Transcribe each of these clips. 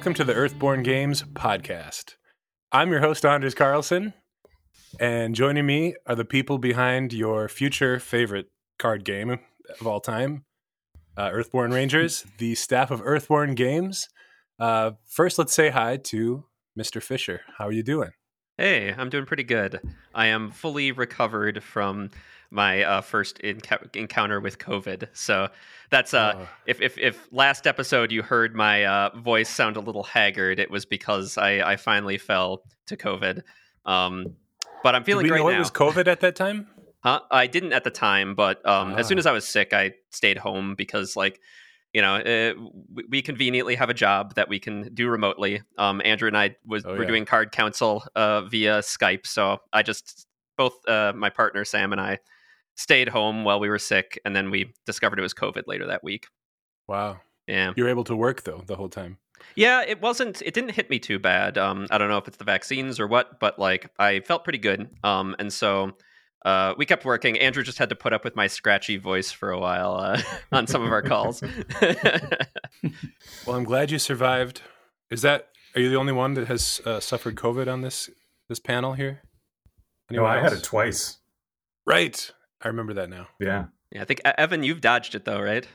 Welcome to the Earthborne Games podcast. I'm your host, Anders Carlson, and joining me are the people behind your future favorite card game of all time, uh, Earthborne Rangers, the staff of Earthborne Games. Uh, first, let's say hi to Mr. Fisher. How are you doing? Hey, I'm doing pretty good. I am fully recovered from my uh, first enc- encounter with COVID. So that's uh, Oh. if, if if last episode you heard my uh, voice sound a little haggard, it was because I, I finally fell to COVID. Um, but I'm Did feeling we great know now. it was COVID at that time? Huh? I didn't at the time, but um, as soon Ah. as I was sick, I stayed home because, like, you know, uh, we- conveniently have a job that we can do remotely. Um, Andrew and I was Oh, were yeah. doing card council uh, via Skype, so I just both uh, my partner Sam and I stayed home while we were sick, and then we discovered it was COVID later that week. Wow. Yeah, You were able to work, though, the whole time. yeah, it wasn't. It didn't hit me too bad. Um, I don't know if it's the vaccines or what, but like I felt pretty good. Um, and so uh, we kept working. Andrew just had to put up with my scratchy voice for a while uh, on some of our calls. Well, I'm glad you survived. Is that, are you the only one that has uh, suffered COVID on this this panel here? No, I had it twice. Right. I remember that now. Yeah. yeah, I think Evan, you've dodged it though, right?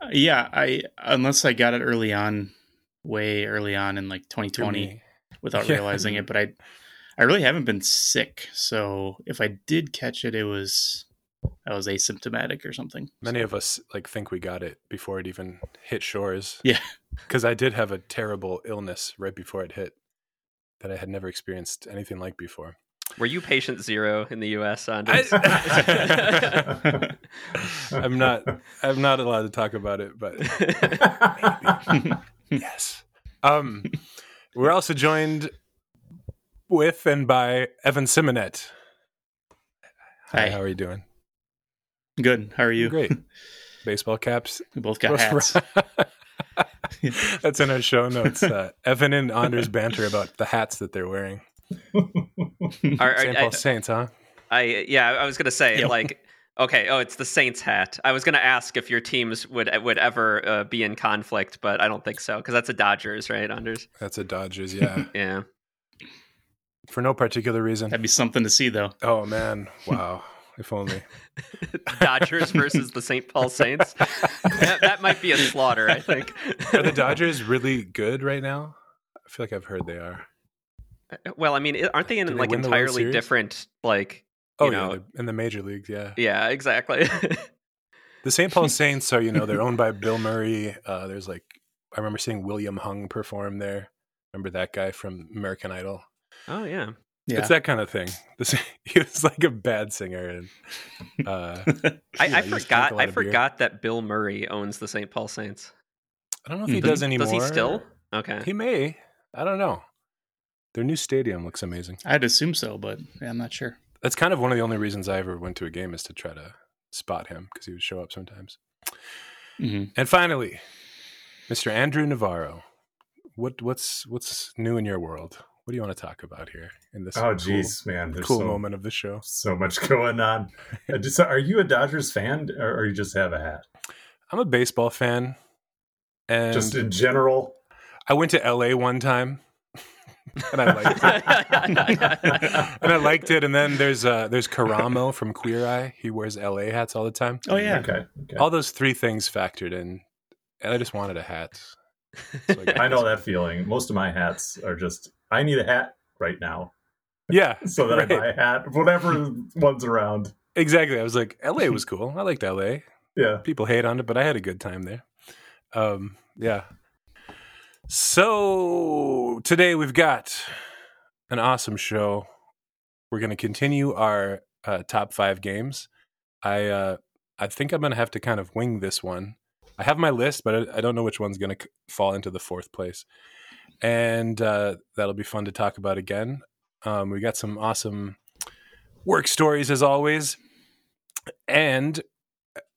Uh, Yeah, I unless I got it early on, way early on in like For 2020 me. without Yeah. realizing it. But I, I really haven't been sick. So if I did catch it, it was I was asymptomatic or something. Many of us like think we got it before it even hit shores. Yeah. Because I did have a terrible illness right before it hit that I had never experienced anything like before. Were you patient zero in the U.S. Anders? I'm not I'm not allowed to talk about it, but yes. Um we're also joined with and by Evan Simonet. Hi, Hi. how are you doing? Good. How are you? Great. Baseball caps. We both got hats. That's in our show notes. Uh, Evan and Anders banter about the hats that they're wearing. Are- are- St. I- Paul Saints, huh? I yeah, I was gonna say Yep. like okay, oh, it's the Saints hat. I was gonna ask if your teams would would ever uh, be in conflict, but I don't think so because that's a Dodgers, right, Anders? That's a Dodgers, yeah. Yeah. For no particular reason. That'd be something to see, though. Oh man, wow! If only. Dodgers versus the St. Paul Saints. that, that might be a slaughter, I think. Are the Dodgers really good right now? I feel like I've heard they are. Well, I mean, aren't they in Did like win the World entirely different like? Oh you yeah, know- they're in the major leagues. Yeah, Yeah, exactly. the St. Paul Saints are you know they're owned by Bill Murray. Uh, there's like I remember seeing William Hung perform there. Remember that guy from American Idol? oh yeah. Yeah. It's that kind of thing. This, he was like a bad singer, and uh, I, Yeah, I he used to drink a forgot. I of beer. forgot that Bill Murray owns the St. Paul Saints. I don't know if he Mhm. does anymore. Does he still? Okay. He may. I don't know. Their new stadium looks amazing. I'd assume so, but yeah, I'm not sure. That's kind of one of the only reasons I ever went to a game is to try to spot him because he would show up sometimes. hmm And finally, Mr. Andrew Navarro. What what's what's new in your world? What do you want to talk about here in this Oh, cool, geez, man. There's cool so, moment of the show? so much going on. Uh, just, are you a Dodgers fan or, or you just have a hat? I'm a baseball fan, and just in general? I went to LA one time, and I liked it. and I liked it. And then there's uh, there's Karamo from Queer Eye. He wears LA hats all the time. Oh yeah. Okay. okay. All those three things factored in, and I just wanted a hat. So got I know that feeling. Most of my hats are just, I need a hat right now. Yeah, So that right. I buy a hat, whatever one's around. exactly. I was like, LA was cool. I liked LA. Yeah. People hate on it, but I had a good time there. Um, yeah. So today we've got an awesome show. We're going to continue our uh, top five games. I uh, I think I'm going to have to kind of wing this one. I have my list, but I, I don't know which one's going to fall into the fourth place, and uh, that'll be fun to talk about again. Um, we got some awesome work stories as always, and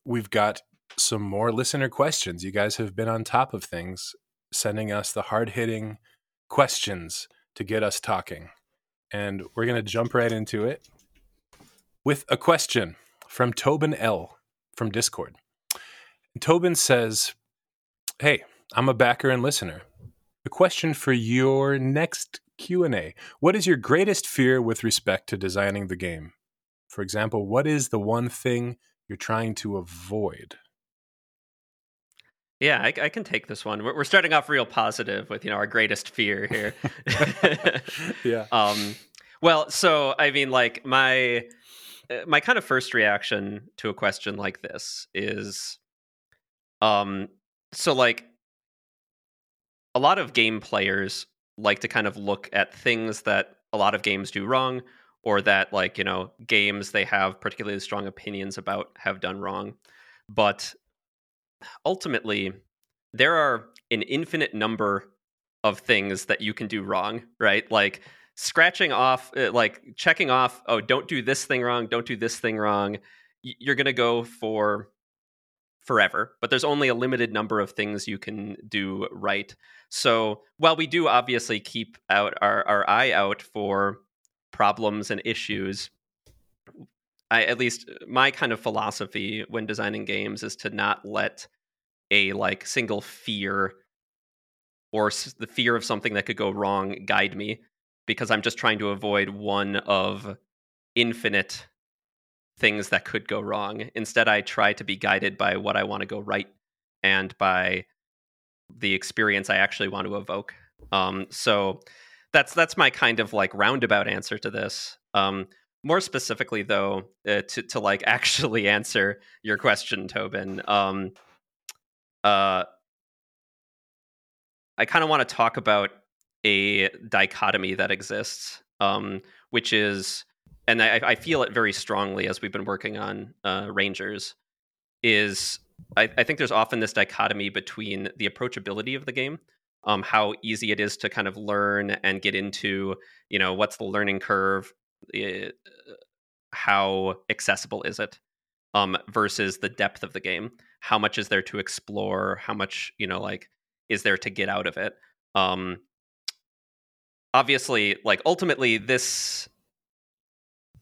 we've got some more listener questions. You guys have been on top of things, sending us the hard hitting questions to get us talking. And we're going to jump right into it with a question from Tobin L from Discord. Tobin says, Hey, I'm a backer and listener. the question for your next Q&A. What is your greatest fear with respect to designing the game? For example, what is the one thing you're trying to avoid? Yeah, I, I, can take this one. We're, we're, starting off real positive with you know our greatest fear here. yeah. Um, well, so I mean, like my uh, my kind of first reaction to a question like this is, um, so like a lot of game players like to kind of look at things that a lot of games do wrong, or that like you know games they have particularly strong opinions about have done wrong, but ultimately there are an infinite number of things that you can do wrong, right? Like scratching off, uh, like checking off, oh, don't do this thing wrong, don't do this thing wrong. You're going to go for forever, but there's only a limited number of things you can do right. So while we do obviously keep out our, our eye out for problems and issues, I, at least my kind of philosophy when designing games is to not let a like single fear or the fear of something that could go wrong guide me because I'm just trying to avoid one of infinite things that could go wrong. Instead, I try to be guided by what I want to go right and by the experience I actually want to evoke. Um, so that's that's my kind of like roundabout answer to this. Um, more specifically, though, uh, to to like actually answer your question, Tobin. Um, uh, I kind of want to talk about a dichotomy that exists, um, which is, and I, I, feel it very strongly as we've been working on uh, Rangers, is I, I, think there's often this dichotomy between the approachability of the game, um, how easy it is to kind of learn and get into, you know, what's the learning curve, uh, how accessible is it, um, versus the depth of the game. How much is there to explore? How much, you know, like is there to get out of it? Um, obviously, like ultimately, this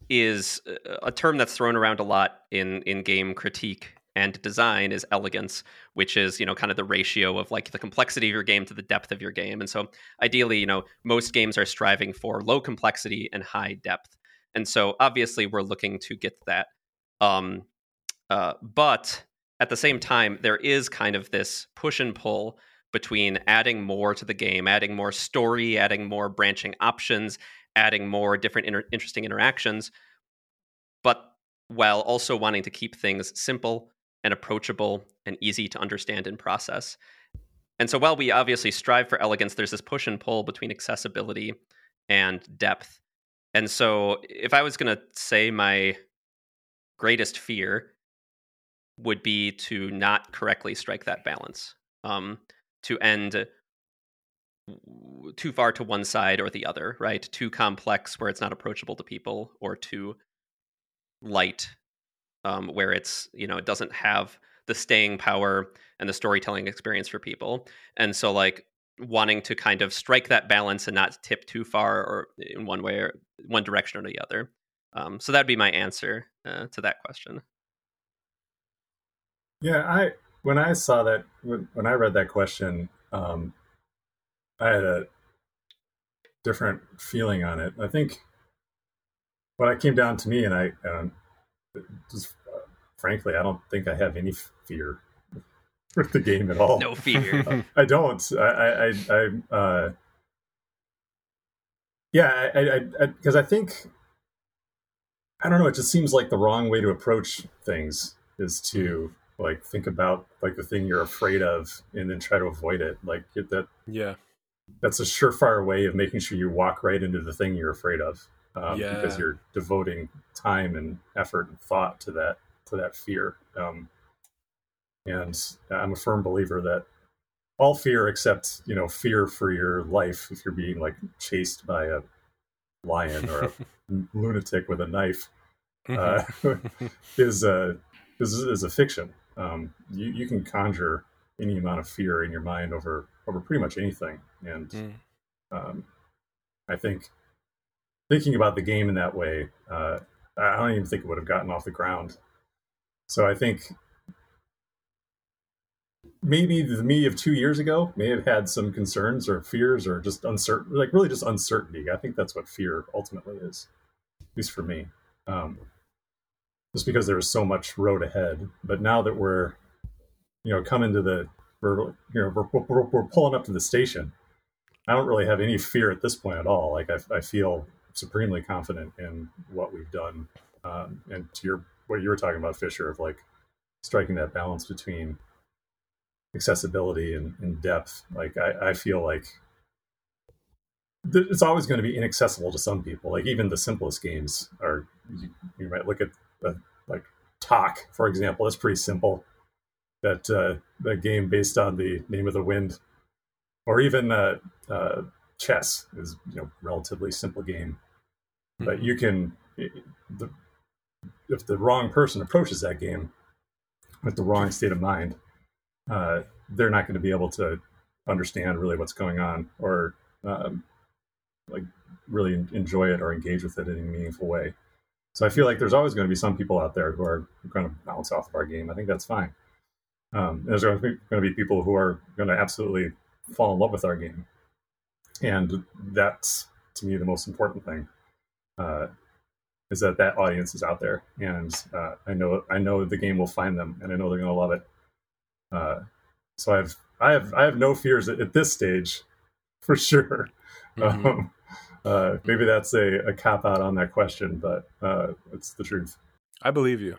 is a term that's thrown around a lot in in game critique and design is elegance which is you know kind of the ratio of like the complexity of your game to the depth of your game and so ideally you know most games are striving for low complexity and high depth and so obviously we're looking to get that um uh, but at the same time, there is kind of this push and pull between adding more to the game, adding more story, adding more branching options, adding more different inter- interesting interactions, but while also wanting to keep things simple and approachable and easy to understand and process. And so while we obviously strive for elegance, there's this push and pull between accessibility and depth. And so if I was going to say my greatest fear, would be to not correctly strike that balance, um, to end too far to one side or the other, right? Too complex where it's not approachable to people, or too light um, where it's you know it doesn't have the staying power and the storytelling experience for people. And so like wanting to kind of strike that balance and not tip too far or in one way or one direction or the other. Um, so that'd be my answer uh, to that question. Yeah, I when I saw that when, I read that question, um, I had a different feeling on it. I think when it came down to me, and I just uh, frankly, I don't think I have any fear with the game at all. No fear. I don't. I, I, I, uh, yeah, I, I, because I, I think I don't know. It just seems like the wrong way to approach things is to like think about like the thing you're afraid of and then try to avoid it like get that yeah that's a surefire way of making sure you walk right into the thing you're afraid of um, yeah. because you're devoting time and effort and thought to that to that fear um, and i'm a firm believer that all fear except you know fear for your life if you're being like chased by a lion or a lunatic with a knife uh, is a is, is a fiction. Um, you, you can conjure any amount of fear in your mind over over pretty much anything. And mm. um, i think thinking about the game in that way uh, i don't even think it would have gotten off the ground. So i think maybe the me of two years ago may have had some concerns or fears or just uncertain, like really just uncertainty. I think that's what fear ultimately is, at least for me. Um, just because there was so much road ahead. But now that we're, you know, coming to the, we're, you know, we're, we're, we're pulling up to the station. I don't really have any fear at this point at all. Like I, I feel supremely confident in what we've done. Um, and to your what you were talking about, Fisher, of like striking that balance between accessibility and, and depth. Like I, I feel like th- it's always going to be inaccessible to some people. Like even the simplest games are. You, you might look at uh, like Tak, for example. It's pretty simple. That uh, that game based on the name of the wind, or even uh, uh, chess is you know relatively simple game, mm-hmm. but you can the, if the wrong person approaches that game with the wrong state of mind, uh, they're not going to be able to understand really what's going on or um, like really enjoy it or engage with it in a meaningful way. So I feel like there's always going to be some people out there who are going to bounce off of our game. I think that's fine. Um, there's going to be people who are going to absolutely fall in love with our game, and that's to me the most important thing. Uh, is that that audience is out there, and uh, I know I know the game will find them, and I know they're going to love it. Uh, so I have I have I have no fears at, at this stage, for sure. Mm-hmm. Um, uh, maybe that's a, a cop out on that question, but uh, it's the truth. I believe you.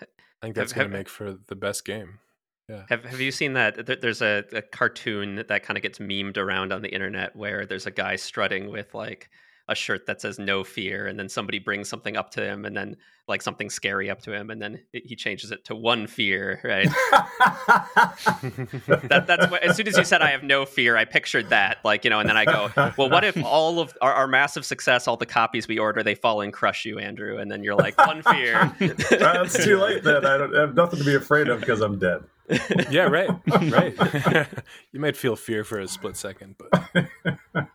I think that's going to make for the best game. Yeah. Have Have you seen that? There's a, a cartoon that kind of gets memed around on the internet where there's a guy strutting with like a shirt that says no fear and then somebody brings something up to him and then like something scary up to him and then he changes it to one fear right? That, that's what as soon as you said i have no fear i pictured that like you know and then i go well what if all of our, our massive success all the copies we order they fall and crush you andrew? And then you're like one fear. That's too late then. I don't I have nothing to be afraid of because i'm dead yeah right right you might feel fear for a split second but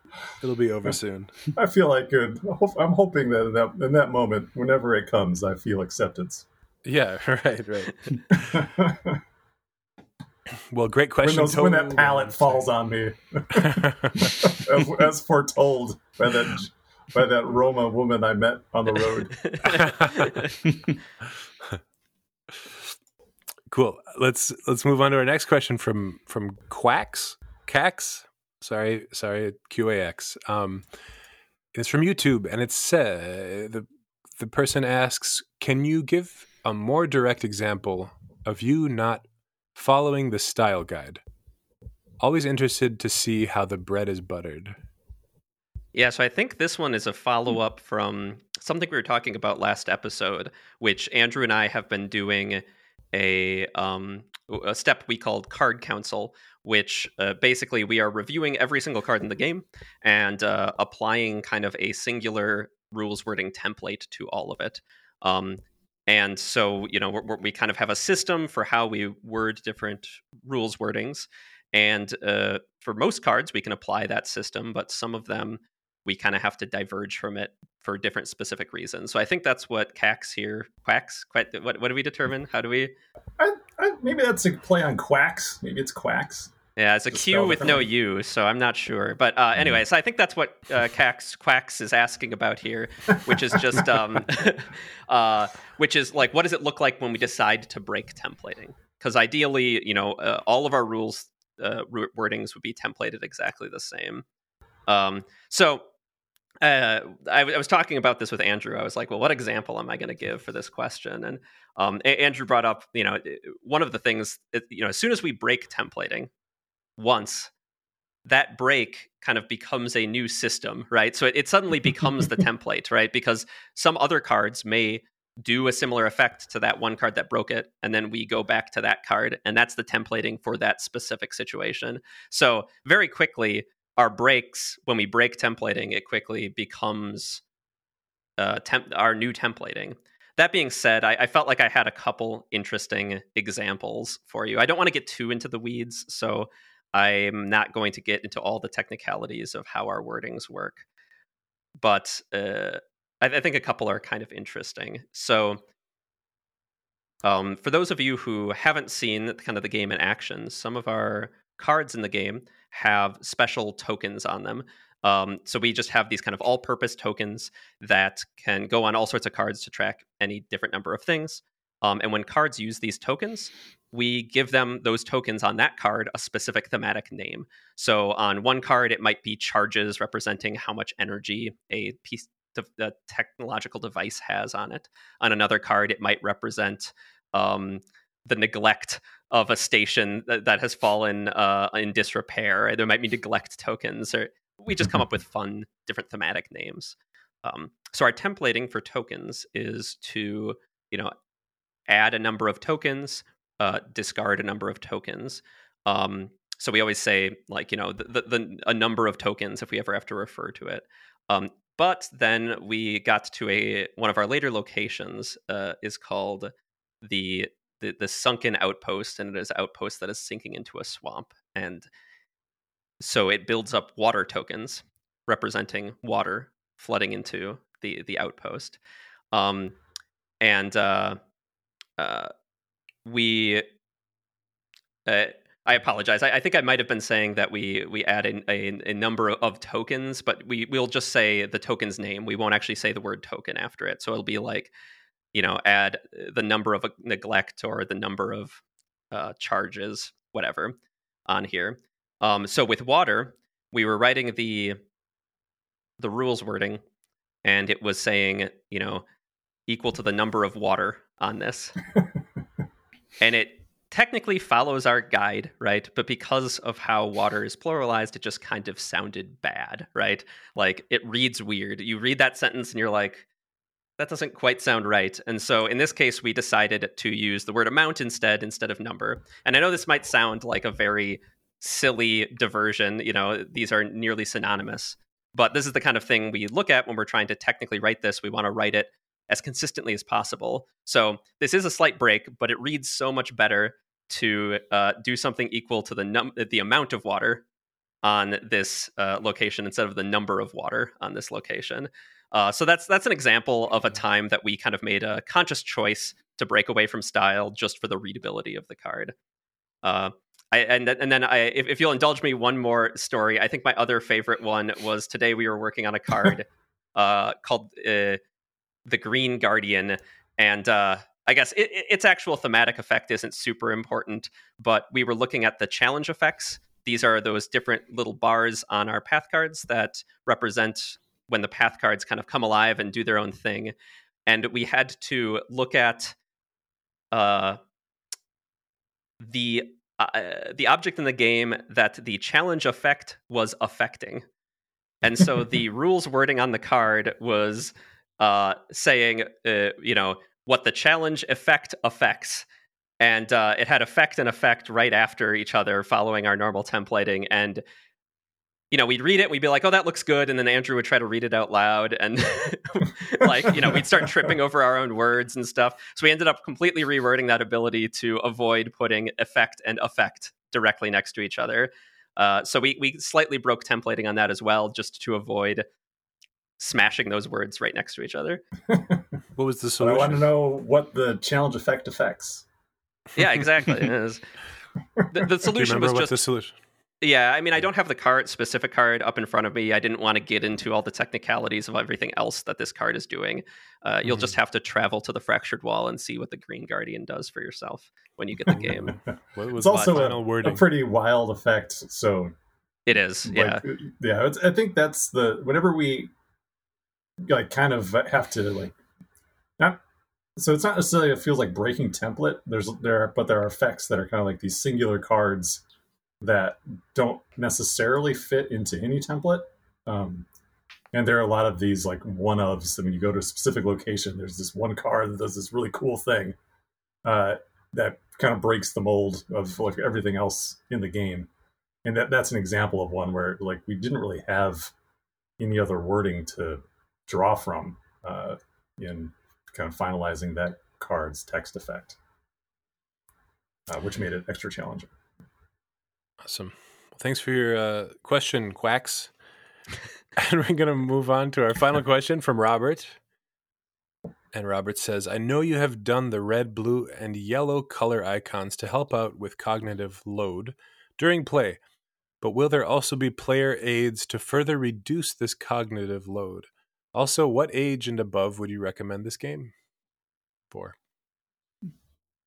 It'll be over soon. I feel like good. I'm hoping that in that, in that moment, whenever it comes, I feel acceptance. Yeah, right, right. well, great question. When, those, when that pallet falls on me, as, as, foretold by that by that Roma woman I met on the road. Cool. Let's let's move on to our next question from from Quacks. Cax Sorry, sorry, QAX. Um, it's from YouTube, and it's uh, the the person asks, "Can you give a more direct example of you not following the style guide?" Always interested to see how the bread is buttered. Yeah, so I think this one is a follow up from something we were talking about last episode, which Andrew and I have been doing a um, a step we called card council, which uh, basically we are reviewing every single card in the game and uh, applying kind of a singular rules wording template to all of it. Um, and so, you know, we're, we kind of have a system for how we word different rules wordings. And uh, for most cards, we can apply that system, but some of them we kind of have to diverge from it for different specific reasons. So I think that's what Cax here quacks. Quite, what what do we determine? How do we? I, I, maybe that's a play on quacks. Maybe it's quacks. Yeah, it's a Q with no U, so I'm not sure. But uh, anyway, mm-hmm. so I think that's what uh, Cax Quacks is asking about here, which is just, um, uh, which is like, what does it look like when we decide to break templating? Because ideally, you know, uh, all of our rules uh, wordings would be templated exactly the same. Um, so uh, I, I, was talking about this with Andrew. I was like, well, what example am I going to give for this question? And um, a- Andrew brought up, you know, one of the things, you know, as soon as we break templating, once, that break kind of becomes a new system, right? So it, it suddenly becomes the template, right? Because some other cards may do a similar effect to that one card that broke it and then we go back to that card and that's the templating for that specific situation so very quickly our breaks when we break templating it quickly becomes uh, temp- our new templating. That being said I, I, felt like i had a couple interesting examples for you. I don't want to get too into the weeds so I'm not going to get into all the technicalities of how our wordings work, but uh, I, I, think a couple are kind of interesting. So, Um, for those of you who haven't seen kind of the game in action, some of our cards in the game have special tokens on them. Um, so we just have these kind of all-purpose tokens that can go on all sorts of cards to track any different number of things. Um, and when cards use these tokens, we give them those tokens on that card a specific thematic name. So on one card, it might be charges representing how much energy a piece of the technological device has on it. On another card, it might represent um, the neglect of a station that, that has fallen uh, in disrepair. There might be neglect tokens, or we just come up with fun different thematic names. Um, so our templating for tokens is to you know add a number of tokens, uh, discard a number of tokens. Um, so we always say like you know the, the, the, a number of tokens if we ever have to refer to it. Um, but then we got to a one of our later locations uh, is called the, the the sunken outpost, and it is outpost that is sinking into a swamp, and so it builds up water tokens representing water flooding into the the outpost. Um, and uh, uh, we uh, I apologize. I, I, think I might have been saying that we we add a, a, a, number of tokens, but we we'll just say the token's name. We won't actually say the word token after it. So it'll be like, you know, add the number of a neglect or the number of uh, charges, whatever, on here. Um, so with water, we were writing the the rules wording, and it was saying, you know, equal to the number of water on this. and it technically follows our guide, right? But because of how water is pluralized, it just kind of sounded bad, right? Like it reads weird. You read that sentence and you're like, that doesn't quite sound right. And so in this case, we decided to use the word amount instead, instead of number. And I know this might sound like a very silly diversion. You know, these are nearly synonymous. But this is the kind of thing we look at when we're trying to technically write this. We want to write it as consistently as possible. So this is a slight break, but it reads so much better to uh, do something equal to the num- the amount of water on this uh, location instead of the number of water on this location. Uh, so that's that's an example of a time that we kind of made a conscious choice to break away from style just for the readability of the card. Uh, I, and and then I, if, if, you'll indulge me, one more story. I think my other favorite one was today we were working on a card uh, called uh, the Green Guardian, and uh, I guess it, its actual thematic effect isn't super important, but we were looking at the challenge effects. These are those different little bars on our path cards that represent when the path cards kind of come alive and do their own thing. And we had to look at uh, the uh, the object in the game that the challenge effect was affecting. And so the rules wording on the card was uh, saying, uh, you know, what the challenge effect affects. And uh, it had effect and effect right after each other, following our normal templating. And you know, we'd read it, we'd be like, "Oh, that looks good," and then Andrew would try to read it out loud, and like, you know, we'd start tripping over our own words and stuff. So we ended up completely rewording that ability to avoid putting effect and effect directly next to each other. Uh, so we we slightly broke templating on that as well, just to avoid smashing those words right next to each other. what was the solution? I want to know what the challenge effect affects. Yeah, exactly. the, the, solution was just the solution. Yeah, I mean, I don't have the card specific card up in front of me. I didn't want to get into all the technicalities of everything else that this card is doing. Uh, mm-hmm. You'll just have to travel to the fractured wall and see what the Green Guardian does for yourself when you get the game. it's also a, a, pretty wild effect. So it is, like, yeah, yeah. I think that's the whenever we like kind of have to like not so it's not necessarily it feels like breaking template there's there are, but there are effects that are kind of like these singular cards that don't necessarily fit into any template. Um, and there are a lot of these like one ofs I mean, you go to a specific location there's this one card that does this really cool thing uh, that kind of breaks the mold of like everything else in the game. And that that's an example of one where like we didn't really have any other wording to draw from uh, in kind of finalizing that card's text effect, uh, which made it extra challenging. Awesome. Well, thanks for your uh, question, Quacks. and we're going to move on to our final question from Robert. And Robert says, I know you have done the red, blue, and yellow color icons to help out with cognitive load during play, but will there also be player aids to further reduce this cognitive load? Also, what age and above would you recommend this game for?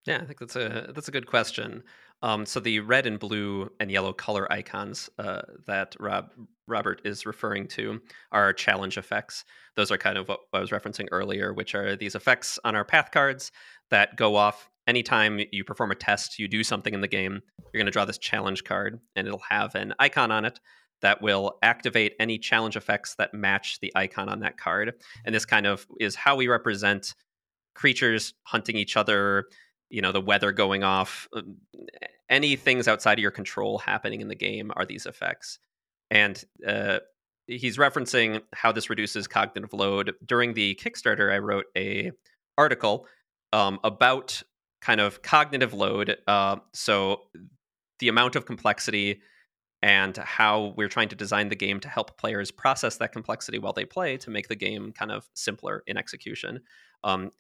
Yeah, I think that's a that's a good question. Um, so the red and blue and yellow color icons uh, that Rob Robert is referring to are challenge effects. Those are kind of what I was referencing earlier, which are these effects on our path cards that go off anytime you perform a test, you do something in the game. You're going to draw this challenge card, and it'll have an icon on it that will activate any challenge effects that match the icon on that card. And this kind of is how we represent creatures hunting each other you know the weather going off uh, any things outside of your control happening in the game are these effects. And uh, he's referencing how this reduces cognitive load. During the kickstarter i wrote a article um, about kind of cognitive load uh, so the amount of complexity and how we're trying to design the game to help players process that complexity while they play to make the game kind of simpler in execution. Um,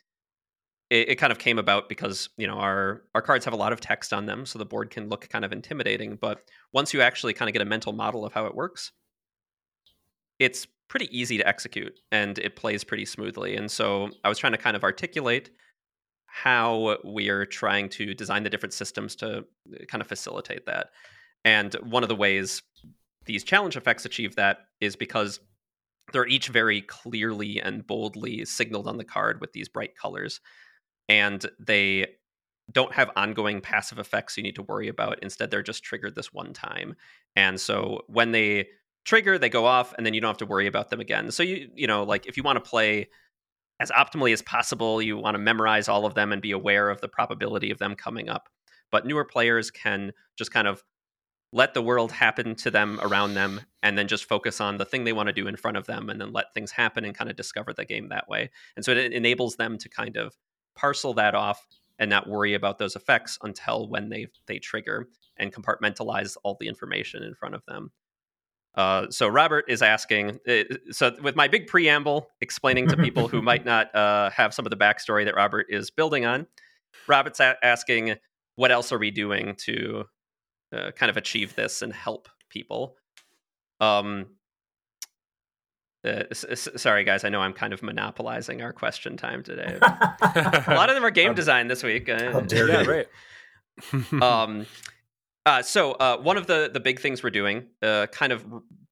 it, it, kind of came about because you know our our cards have a lot of text on them, so the board can look kind of intimidating. But once you actually kind of get a mental model of how it works, it's pretty easy to execute and it plays pretty smoothly. And so I was trying to kind of articulate how we are trying to design the different systems to uh, kind of facilitate that. And one of the ways these challenge effects achieve that is because they're each very clearly and boldly signaled on the card with these bright colors and they don't have ongoing passive effects you need to worry about. Instead, they're just triggered this one time. And so when they trigger, they go off, and then you don't have to worry about them again. So you you know, like if you want to play as optimally as possible, you want to memorize all of them and be aware of the probability of them coming up. But newer players can just kind of let the world happen to them around them and then just focus on the thing they want to do in front of them and then let things happen and kind of discover the game that way. And so it enables them to kind of parcel that off and not worry about those effects until when they they trigger and compartmentalize all the information in front of them. Uh, so Robert is asking. Uh, so with my big preamble explaining to people who might not uh, have some of the backstory that Robert is building on, Robert's a- asking, what else are we doing to uh, kind of achieve this and help people? Um, uh, s- sorry, guys. I know I'm kind of monopolizing our question time today. a lot of them are game design this week. Uh, yeah, right. um, uh, so uh, one of the the big things we're doing, uh, kind of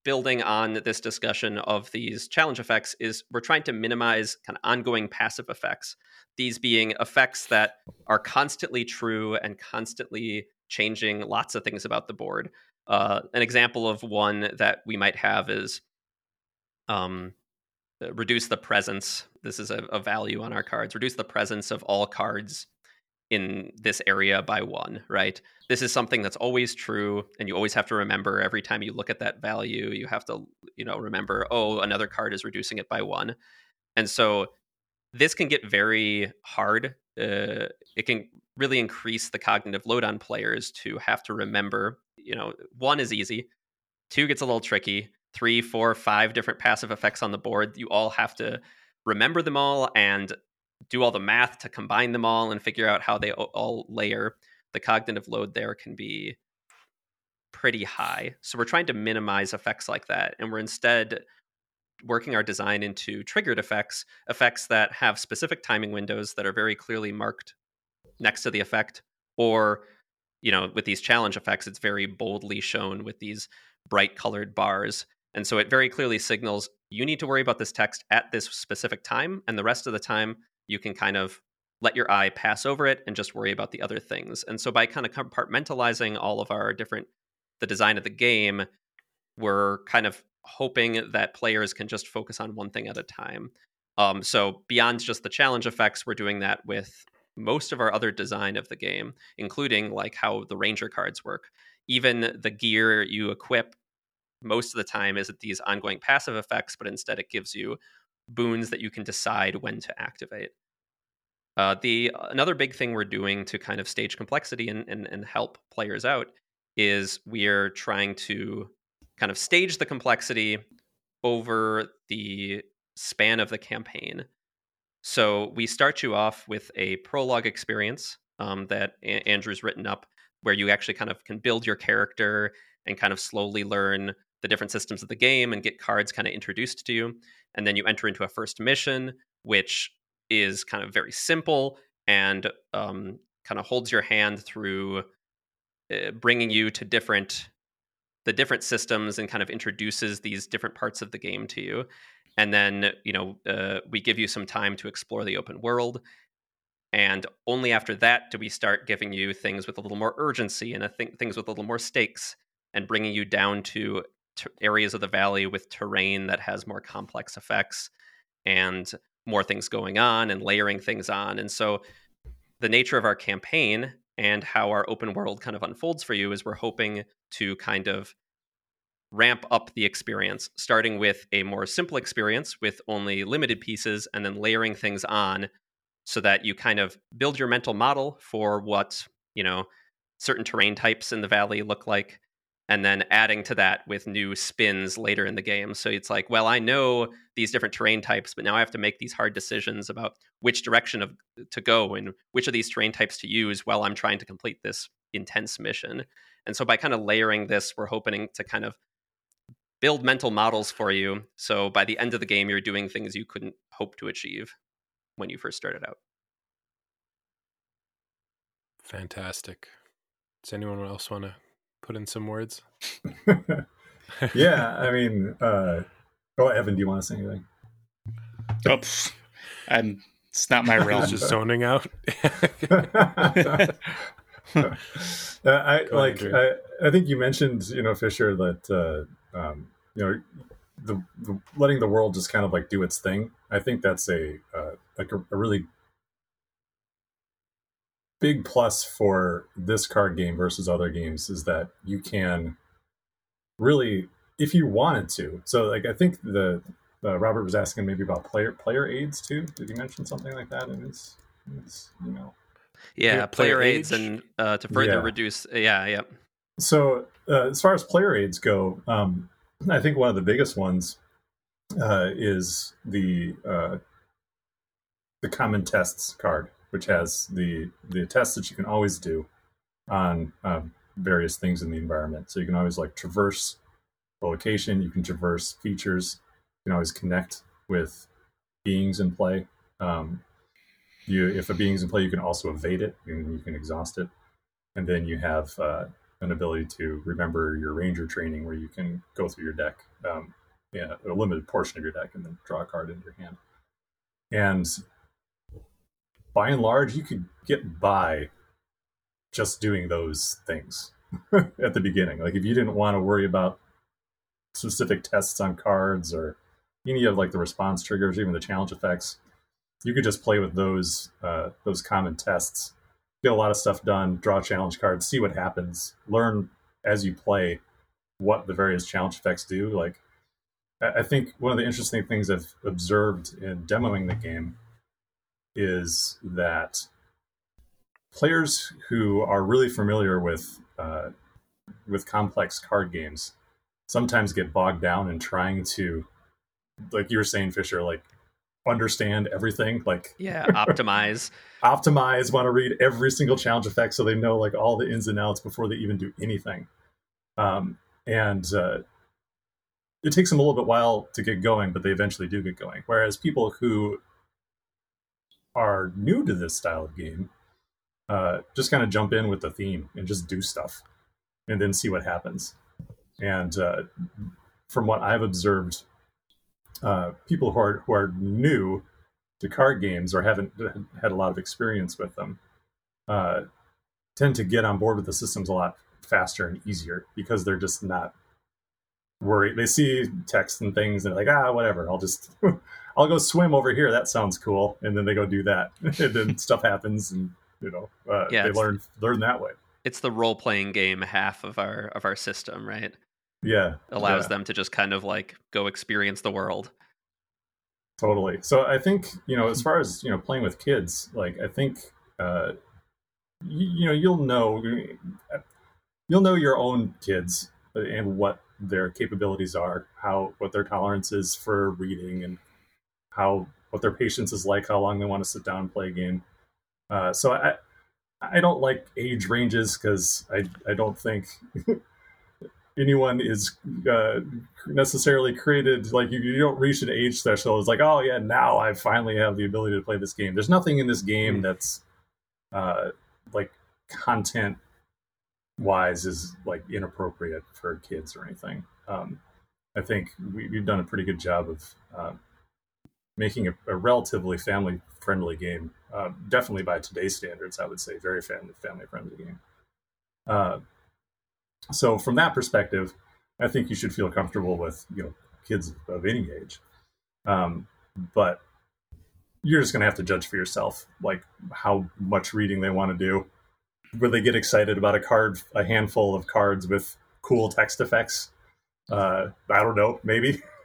building on this discussion of these challenge effects, is we're trying to minimize kind of ongoing passive effects. These being effects that are constantly true and constantly changing lots of things about the board. Uh, an example of one that we might have is um, uh, reduce the presence. This is a, a, value on our cards. Reduce the presence of all cards in this area by one, right? This is something that's always true, and you always have to remember every time you look at that value, you have to, you know, remember, oh, another card is reducing it by one. And so this can get very hard. Uh, it can really increase the cognitive load on players to have to remember, you know, one is easy, two gets a little tricky three, four, five different passive effects on the board. You all have to remember them all and do all the math to combine them all and figure out how they all layer. The cognitive load there can be pretty high. So we're trying to minimize effects like that. And we're instead working our design into triggered effects, effects that have specific timing windows that are very clearly marked next to the effect. Or, you know, with these challenge effects, it's very boldly shown with these bright colored bars and so it very clearly signals you need to worry about this text at this specific time. And the rest of the time, you can kind of let your eye pass over it and just worry about the other things. And so by kind of compartmentalizing all of our different, the design of the game, we're kind of hoping that players can just focus on one thing at a time. Um, so beyond just the challenge effects, we're doing that with most of our other design of the game, including like how the ranger cards work. Even the gear you equip most of the time isn't these ongoing passive effects, but instead it gives you boons that you can decide when to activate. Uh, the another big thing we're doing to kind of stage complexity and, and, and help players out is we're trying to kind of stage the complexity over the span of the campaign. So we start you off with a prologue experience um, that a- Andrew's written up, where you actually kind of can build your character and kind of slowly learn the different systems of the game and get cards kind of introduced to you. And then you enter into a first mission, which is kind of very simple and um, kind of holds your hand through uh, bringing you to different the different systems and kind of introduces these different parts of the game to you and then you know uh, we give you some time to explore the open world and only after that do we start giving you things with a little more urgency and think things with a little more stakes and bringing you down to, to areas of the valley with terrain that has more complex effects and more things going on and layering things on. And so the nature of our campaign and how our open world kind of unfolds for you is we're hoping to kind of ramp up the experience, starting with a more simple experience with only limited pieces and then layering things on so that you kind of build your mental model for what, you know, certain terrain types in the valley look like and then adding to that with new spins later in the game. So it's like, well, I know these different terrain types, but now I have to make these hard decisions about which direction of to go and which of these terrain types to use while I'm trying to complete this intense mission. And so by kind of layering this, we're hoping to kind of build mental models for you. So by the end of the game, you're doing things you couldn't hope to achieve when you first started out. Fantastic. Does anyone else want to put in some words? yeah, I mean, uh, oh, Evan, do you want to say anything? Oops, I'm. It's not my realm. just zoning out. uh, I like. I, I think you mentioned, you know, Fisher, that uh, um, you know, the, the, letting the world just kind of like do its thing. I think that's a uh, like a, a really big plus for this card game versus other games is that you can really if you wanted to. So like i think the uh, robert was asking maybe about player player aids too. Did he mention something like that in his, in his email? Yeah, player, player aids and uh, to further yeah. reduce yeah yeah so uh, as far as player aids go um, i think one of the biggest ones uh, is the uh, the common tests card which has the the tests that you can always do on um, various things in the environment. So you can always like traverse the location, you can traverse features, you can always connect with beings in play. Um, you, if a being's in play, you can also evade it and you can exhaust it. And then you have uh, an ability to remember your ranger training where you can go through your deck, um, yeah, a limited portion of your deck, and then draw a card into your hand. And by and large, you could get by just doing those things at the beginning. Like if you didn't want to worry about specific tests on cards or any of like the response triggers, even the challenge effects, you could just play with those uh, those common tests, get a lot of stuff done, draw challenge cards, see what happens, learn as you play what the various challenge effects do. Like I think one of the interesting things I've observed in demoing the game is that players who are really familiar with uh, with complex card games sometimes get bogged down in trying to, like you were saying, Fisher, like understand everything like yeah. Optimize. Optimize want to read every single challenge effect so they know like all the ins and outs before they even do anything. Um, and uh, it takes them a little bit while to get going but they eventually do get going. Whereas people who are new to this style of game, uh, just kind of jump in with the theme and just do stuff, and then see what happens. And uh, from what I've observed, uh, people who are who are new to card games or haven't had a lot of experience with them uh, tend to get on board with the systems a lot faster and easier because they're just not worried. They see text and things and like, ah, whatever. I'll just I'll go swim over here. That sounds cool. And then they go do that, and then stuff happens, and you know, uh, yeah, they learn learn that way. It's the role playing game half of our of our system, right? Yeah, allows yeah. them to just kind of like go experience the world. Totally. So I think you know, as far as you know, playing with kids, like I think uh, you, you know, you'll know you'll know your own kids and what their capabilities are, how what their tolerance is for reading and how what their patience is like, how long they want to sit down and play a game. Uh, so I I don't like age ranges because I I don't think anyone is uh, necessarily created like you, you don't reach an age threshold. It's like oh yeah now I finally have the ability to play this game. There's nothing in this game that's uh, like content wise is like inappropriate for kids or anything. Um, I think we, have done a pretty good job of uh, making a, a, relatively family friendly game. Uh, definitely by today's standards, I would say very family family friendly game. Uh, so from that perspective, I think you should feel comfortable with you know kids of any age. Um, but you're just going to have to judge for yourself, like how much reading they want to do. Where they get excited about a card, a handful of cards with cool text effects? Uh, I don't know, maybe.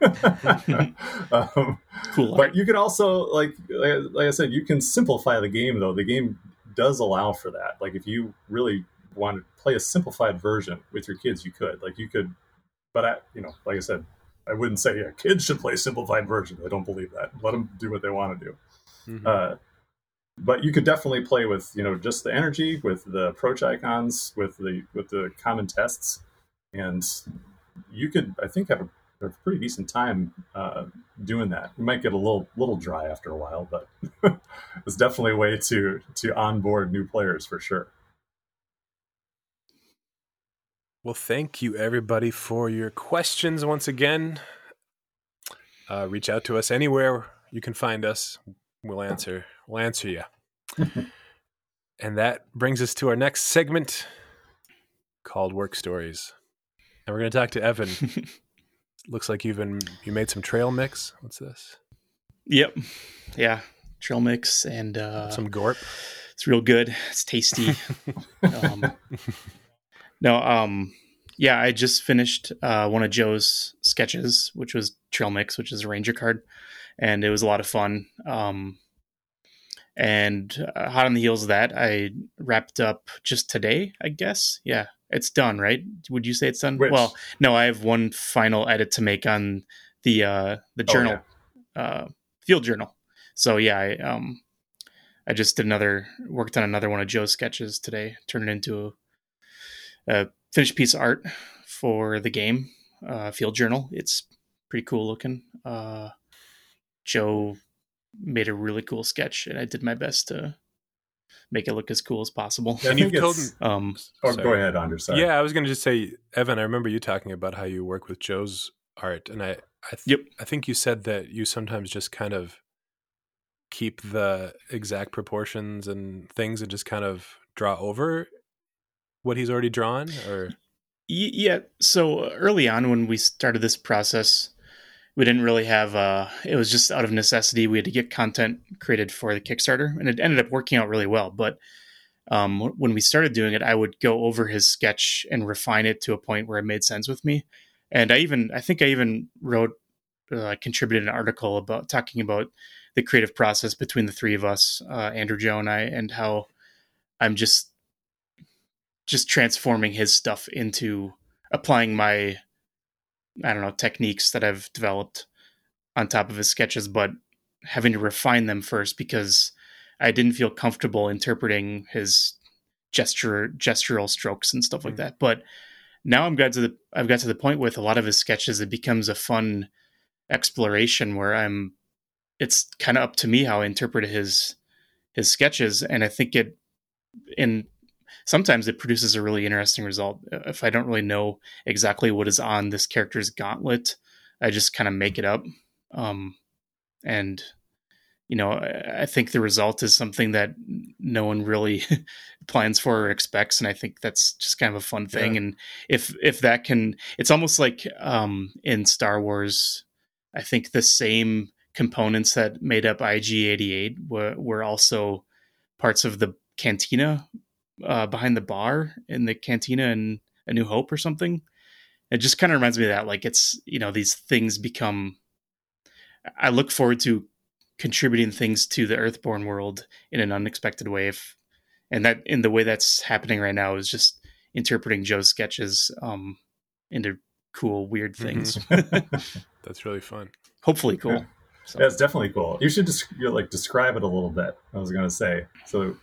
um, cool. But you can also, like, like I said, you can simplify the game. Though the game does allow for that. Like, if you really want to play a simplified version with your kids, you could. Like, you could. But I, you know, like I said, I wouldn't say yeah, kids should play simplified version. I don't believe that. Let them do what they want to do. Mm-hmm. Uh, but you could definitely play with you know just the energy, with the approach icons, with the with the common tests, and you could I think have a, pretty decent time uh, doing that. You might get a little little dry after a while, but it's definitely a way to to onboard new players for sure. Well, thank you everybody for your questions once again. Uh, reach out to us anywhere you can find us. We'll answer. We'll answer you. and that brings us to our next segment called Work Stories. And we're going to talk to Evan. Looks like you've been you made some trail mix. What's this? Yep. Yeah, trail mix and uh, some gorp. It's real good. It's tasty. um, no, um, yeah, I just finished uh, one of Joe's sketches, which was Trail Mix, which is a Ranger card, and it was a lot of fun. Um, and uh, hot on the heels of that, I wrapped up just today, I guess. Yeah, it's done, right? Would you say it's done? Which? Well, no, I have one final edit to make on the uh, the oh, journal, oh, yeah. uh, field journal. So yeah, I um, I just did another worked on another one of Joe's sketches today, turned it into a, a finished piece of art for the game uh, field journal. It's pretty cool looking. Uh, Joe made a really cool sketch, and I did my best to make it look as cool as possible. Yeah, and you've told um, oh, go ahead, Anders. Yeah, I was going to just say, Evan. I remember you talking about how you work with Joe's art, and I, I, th- yep. I think you said that you sometimes just kind of keep the exact proportions and things, and just kind of draw over what he's already drawn, or yeah. So early on, when we started this process, we didn't really have uh it was just out of necessity we had to get content created for the kickstarter and it ended up working out really well but um, when we started doing it i would go over his sketch and refine it to a point where it made sense with me and i even i think i even wrote uh, contributed an article about talking about the creative process between the three of us uh, andrew joe and i and how i'm just just transforming his stuff into applying my I don't know, techniques that I've developed on top of his sketches, but having to refine them first because I didn't feel comfortable interpreting his gesture gestural strokes and stuff mm-hmm. like that. But now I'm got to the I've got to the point with a lot of his sketches it becomes a fun exploration where I'm it's kind of up to me how I interpret his his sketches and I think it in sometimes it produces a really interesting result. If I don't really know exactly what is on this character's gauntlet, I just kind of make it up. Um, and you know, I think the result is something that no one really plans for or expects, and I think that's just kind of a fun thing. Yeah. And if if that can, it's almost like um, in Star Wars. I think the same components that made up IG88 were, were also parts of the cantina uh, behind the bar in the cantina in A New Hope or something. It just kind of reminds me of that. Like it's you know these things become. I look forward to contributing things to the Earthborne world in an unexpected way. If and that in the way that's happening right now is just interpreting Joe's sketches um, into cool, weird mm-hmm. things. that's really fun. Hopefully, cool. Yeah. So, That's definitely cool. You should just you know, like describe it a little bit. I was going to say so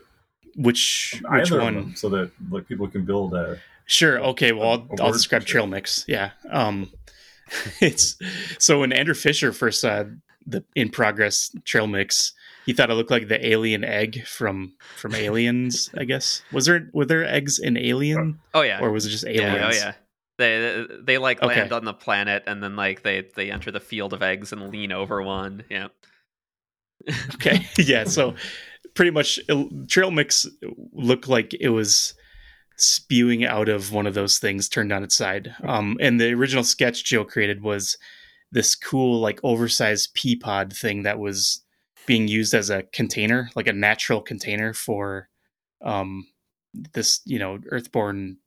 which which either one? them, so that like people can build a Sure. Okay. Well, a- I'll, a I'll describe. Trail Mix. Yeah. Um, it's so when Andrew Fisher first saw the in progress Trail Mix, he thought it looked like the alien egg from from Aliens. I guess was there were there eggs in Alien Oh yeah. or was it just aliens? yeah, aliens? oh yeah. They they like Okay. land on the planet and then like they they enter the field of eggs and lean over one. Yeah. Okay. yeah. So pretty much Trail Mix looked like it was spewing out of one of those things turned on its side. Um, and the original sketch Joe created was this cool, like oversized pea pod thing that was being used as a container, like a natural container for um, this, you know, Earthborne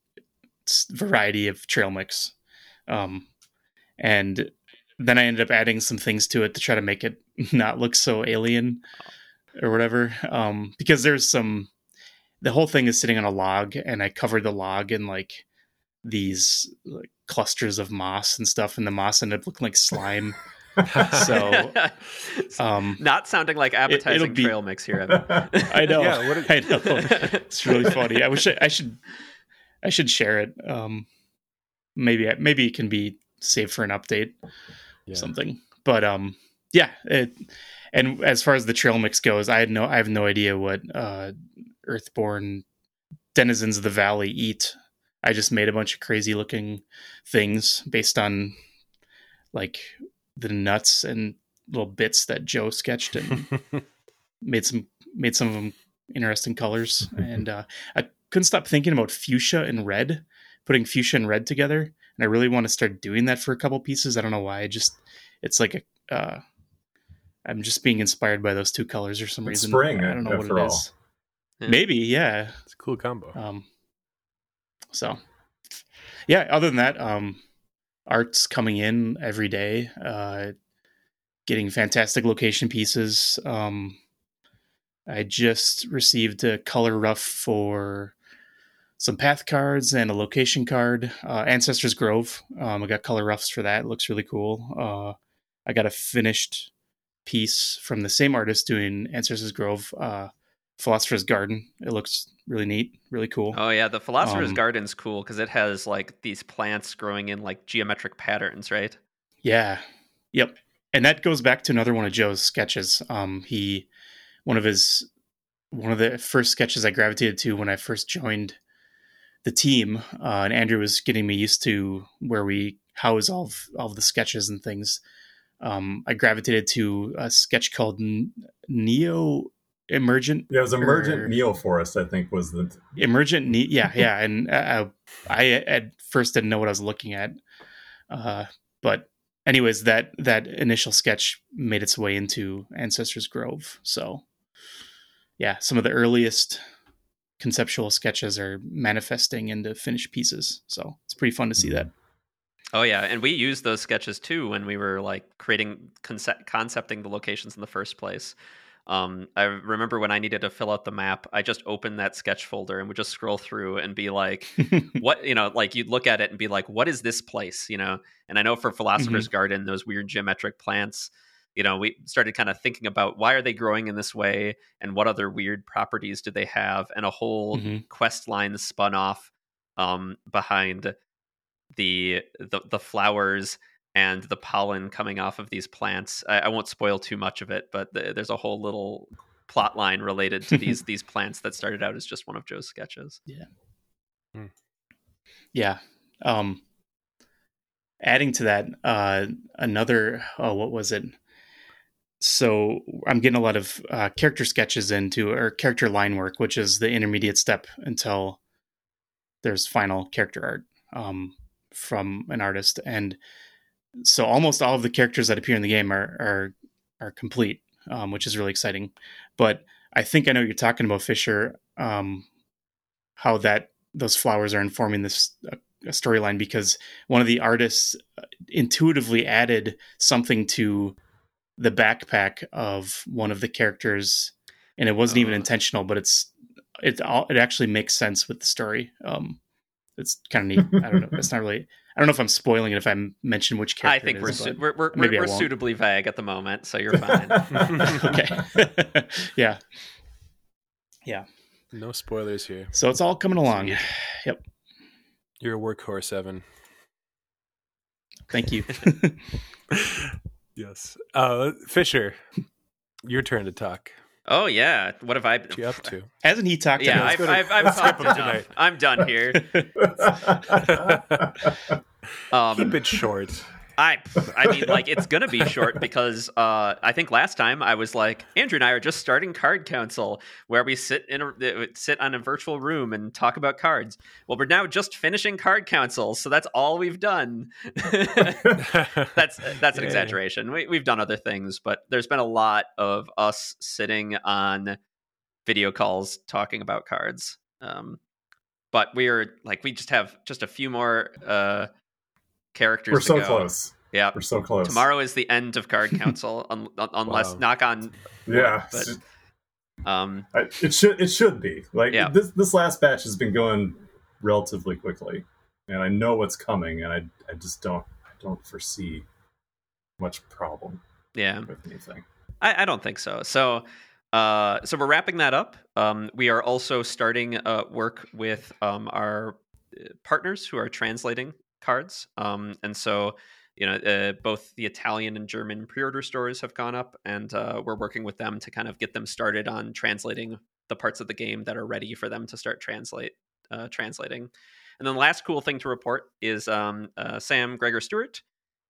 variety of trail mix. Um, and then I ended up adding some things to it to try to make it not look so alien or whatever. Um, because there's some, the whole thing is sitting on a log, and I covered the log in like these like, clusters of moss and stuff, and the moss ended up looking like slime. So, Um, not sounding like it'll appetizing be- trail mix here. Evan. I know, Yeah, what I know. It's really funny. I wish I, I should, I should share it. Um, maybe, maybe it can be saved for an update. Yeah. something. But um, yeah. It, and as far as the trail mix goes, I had no, I have no idea what uh, Earthborne denizens of the valley eat. I just made a bunch of crazy looking things based on like the nuts and little bits that Joe sketched and made some made some of them interesting colors. and uh, I couldn't stop thinking about fuchsia and red, putting fuchsia and red together. And I really want to start doing that for a couple pieces. I don't know why. I just it's like a uh, I'm just being inspired by those two colors for some It's reason. spring, I don't know what after it all. is. Yeah. Maybe, yeah. it's a cool combo. Um, so, yeah. Other than that, um, art's coming in every day. Uh, getting fantastic location pieces. Um, I just received a color rough for some path cards and a location card. Uh, Ancestors Grove. Um, I got color roughs for that. It looks really cool. Uh, I got a finished piece from the same artist doing Ancestors Grove. Uh, Philosopher's Garden. It looks really neat, really cool. Oh yeah, the philosopher's Um, garden's cool because it has like these plants growing in like geometric patterns, right? Yeah. Yep. And that goes back to another one of Joe's sketches. Um, he, one of his, one of the first sketches I gravitated to when I first joined the team, uh, and Andrew was getting me used to where we house all of, all of the sketches and things. Um, I gravitated to a sketch called Neo Emergent Yeah, it was Emergent Or- Neoforest, I think, was the emergent ne- yeah yeah and uh, i at first didn't know what i was looking at uh, but anyways that that initial sketch made its way into ancestors grove so yeah some of the earliest conceptual sketches are manifesting into finished pieces so it's pretty fun to see that Oh yeah, and we used those sketches too when we were like creating concept concepting the locations in the first place. Um, I remember when I needed to fill out the map, I just opened that sketch folder and would just scroll through and be like, what you know like you'd look at it and be like what is this place you know and i know for philosopher's garden those weird geometric plants you know we started kind of thinking about why are they growing in this way and what other weird properties do they have and a whole Mhm. quest line spun off um, behind the, the the flowers and the pollen coming off of these plants i, I won't spoil too much of it but th- there's a whole little plot line related to these these plants that started out as just one of joe's sketches Yeah. Yeah. Um adding to that, uh another oh what was it? So I'm getting a lot of uh, character sketches into or character line work, which is the intermediate step until there's final character art um, from an artist. And so almost all of the characters that appear in the game are are are complete, um, which is really exciting. But I think I know what you're talking about Fisher. Um, how that those flowers are informing this uh, storyline because one of the artists uh, intuitively added something to the backpack of one of the characters and it wasn't even Uh. intentional but it's it all it actually makes sense with the story um it's kind of neat i don't know it's not really I don't know if I'm spoiling it if I mention which character. I think it we're, is, we're we're, maybe we're, I we're suitably vague at the moment, so you're fine. okay. yeah. Yeah. No spoilers here. So it's all coming along. Sweet. Yep. You're a workhorse, Evan. Thank you. Yes. Uh, Fisher, your turn to talk. Oh yeah, what have I? been you up to? Hasn't he talked Yeah, about I've, go to- I've, I've let's skip talked enough. tonight. I'm done here. Um, Keep it short. I, I mean, like it's gonna be short because uh, I think last time I was like, Andrew and I are just starting Card Council, where we sit in a sit on a virtual room and talk about cards. Well, we're now just finishing Card Council, so that's all we've done. that's that's an Yay. exaggeration. We, we've done other things, but there's been a lot of us sitting on video calls talking about cards. Um, but we're like, we just have just a few more uh, characters. We're to so go. close. Yeah. We're so close. Tomorrow is the end of Card Council, un- un- unless Wow. knock on. Yeah. but- Um, I- it should it should be like Yeah. this. This last batch has been going relatively quickly, and I know what's coming, and I I just don't I don't foresee much problem yeah, with anything. I, I don't think so. So, uh, so we're wrapping that up. Um, we are also starting uh, work with um, our uh, partners who are translating cards, um, and so you know uh, both the Italian and German pre-order stores have gone up, and uh, we're working with them to kind of get them started on translating the parts of the game that are ready for them to start translate uh, translating. And then the last cool thing to report is um, uh, Sam Gregor Stewart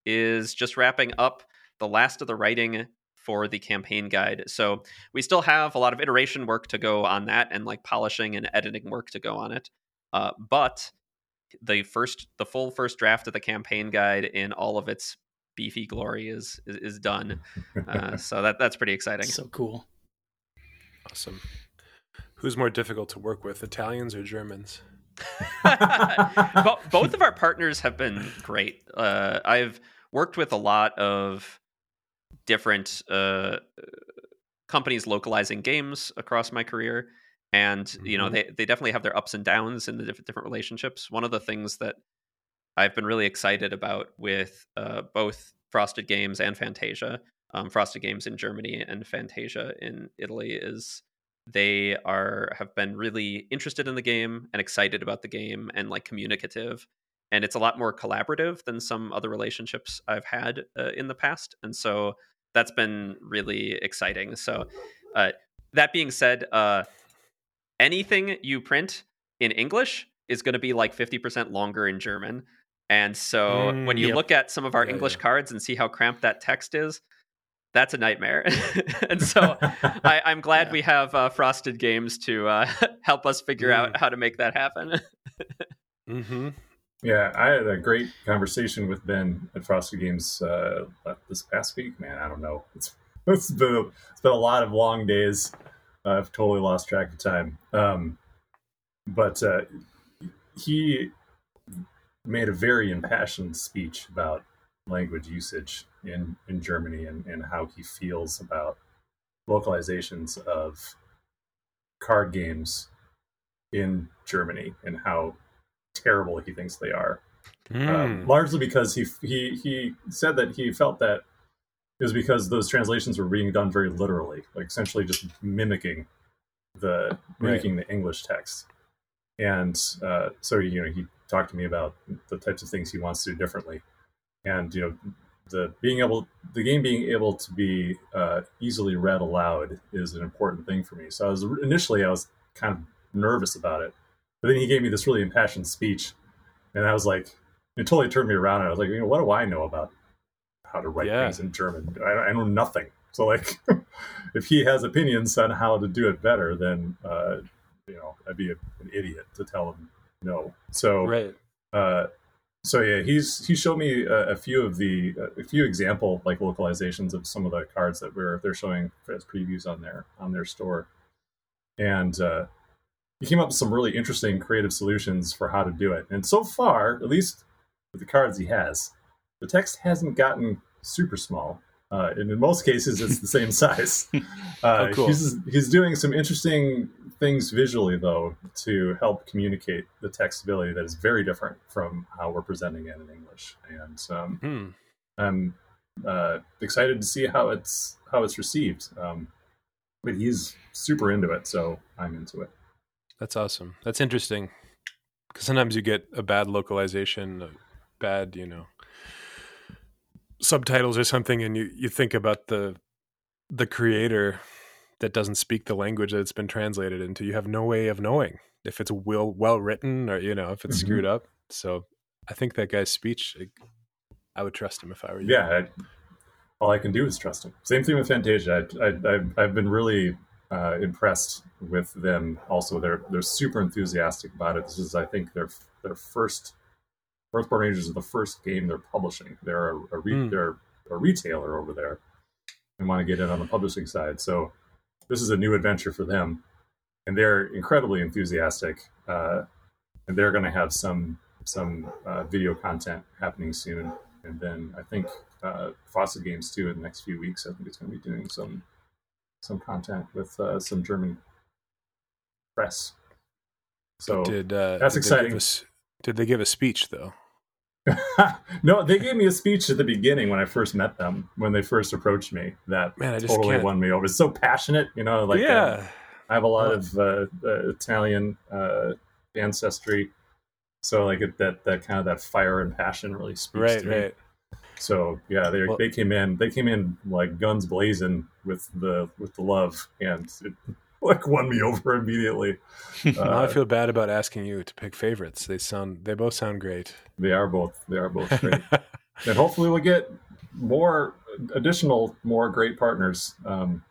is just wrapping up the last of the writing for the campaign guide. So we still have a lot of iteration work to go on that, and like polishing and editing work to go on it. Uh, but the first, the full first draft of the campaign guide in all of its beefy glory is is, is done. Uh, so that that's pretty exciting. so cool. Awesome. Who's more difficult to work with, Italians or Germans? Both of our partners have been great. Uh, I've worked with a lot of different uh, companies localizing games across my career, and you know Mhm. they they definitely have their ups and downs in the different different relationships. One of the things that I've been really excited about with uh, both Frosted Games and Fantasia, um, Frosted Games in Germany and Fantasia in Italy, is they are have been really interested in the game and excited about the game and like communicative and it's a lot more collaborative than some other relationships i've had uh, in the past and so that's been really exciting so uh, that being said uh, anything you print in english is going to be like 50% longer in german and so Mm, when you yep. look at some of our Yeah, english yeah. cards and see how cramped that text is that's a nightmare and so I, I'm glad Yeah. we have uh, Frosted Games to uh, help us figure Mm. out how to make that happen. Mm-hmm. Yeah, I had a great conversation with Ben at Frosted Games uh, this past week. Man, I don't know. It's it's been a, it's been a lot of long days. I've totally lost track of time. Um, but uh, he made a very impassioned speech about language usage in in Germany and, and how he feels about localizations of card games in Germany and how terrible he thinks they are. Hmm. Um, largely because he he he said that he felt that was because those translations were being done very literally, like essentially just mimicking the mimicking the English text. And uh, so you know he talked to me about the types of things he wants to do differently, and you know the being able the game being able to be uh, easily read aloud is an important thing for me. So I was initially I was kind of nervous about it, but then he gave me this really impassioned speech, and I was like, it totally turned me around. And I was like, you know, what do I know about how to write Yeah. things in German? I, I know nothing. So like, if he has opinions on how to do it better, then uh, you know, I'd be a, an idiot to tell him no. So right. uh, so yeah, he's he showed me a, a few of the a few example like localizations of some of the cards that we're they're showing as previews on their on their store, and uh, he came up with some really interesting creative solutions for how to do it. And so far, at least with the cards he has, the text hasn't gotten super small. Uh, and in most cases, it's the same size. Uh, Oh, cool. He's he's doing some interesting things visually though to help communicate the text ability that is very different from how we're presenting it in English, and um, Hmm. I'm uh, excited to see how it's how it's received. Um, but he's super into it, so I'm into it. That's awesome. That's interesting. Because sometimes you get a bad localization, a bad, you know, subtitles or something, and you, you think about the the creator that doesn't speak the language that it's been translated into. You have no way of knowing if it's well well written or you know if it's Mhm. screwed up. So I think that guy's speech, I- I would trust him if I were you. Yeah, I, all I can do is trust him. Same thing with Fantasia. I, I, I've, I've been really uh, impressed with them. Also, they're they're super enthusiastic about it. This is, I think, their their first. Earthborne Rangers is the first game they're publishing. They're a, a re, Hmm. they're a retailer over there, and want to get in on the publishing side. So this is a new adventure for them, and they're incredibly enthusiastic. Uh, and they're going to have some some uh, video content happening soon and then I think uh, Frosted Games too in the next few weeks. I think it's going to be doing some some content with uh, some German press. So Did uh, That's did they give exciting. did they give a speech though? no, they gave me a speech at the beginning when I first met them. When they first approached me, that Man, I just totally can't. won me over. It's so passionate, you know. Like uh, yeah, I have a lot of uh, uh, Italian uh, ancestry, so like it, that that kind of that fire and passion really speaks right, to me. right. So yeah, they Well- they came in they came in like guns blazing with the with the love, and it like won me over immediately. now I Uh, feel bad about asking you to pick favorites. They sound they both sound great. they are both they are both great, and hopefully we'll get more additional more great partners. Um,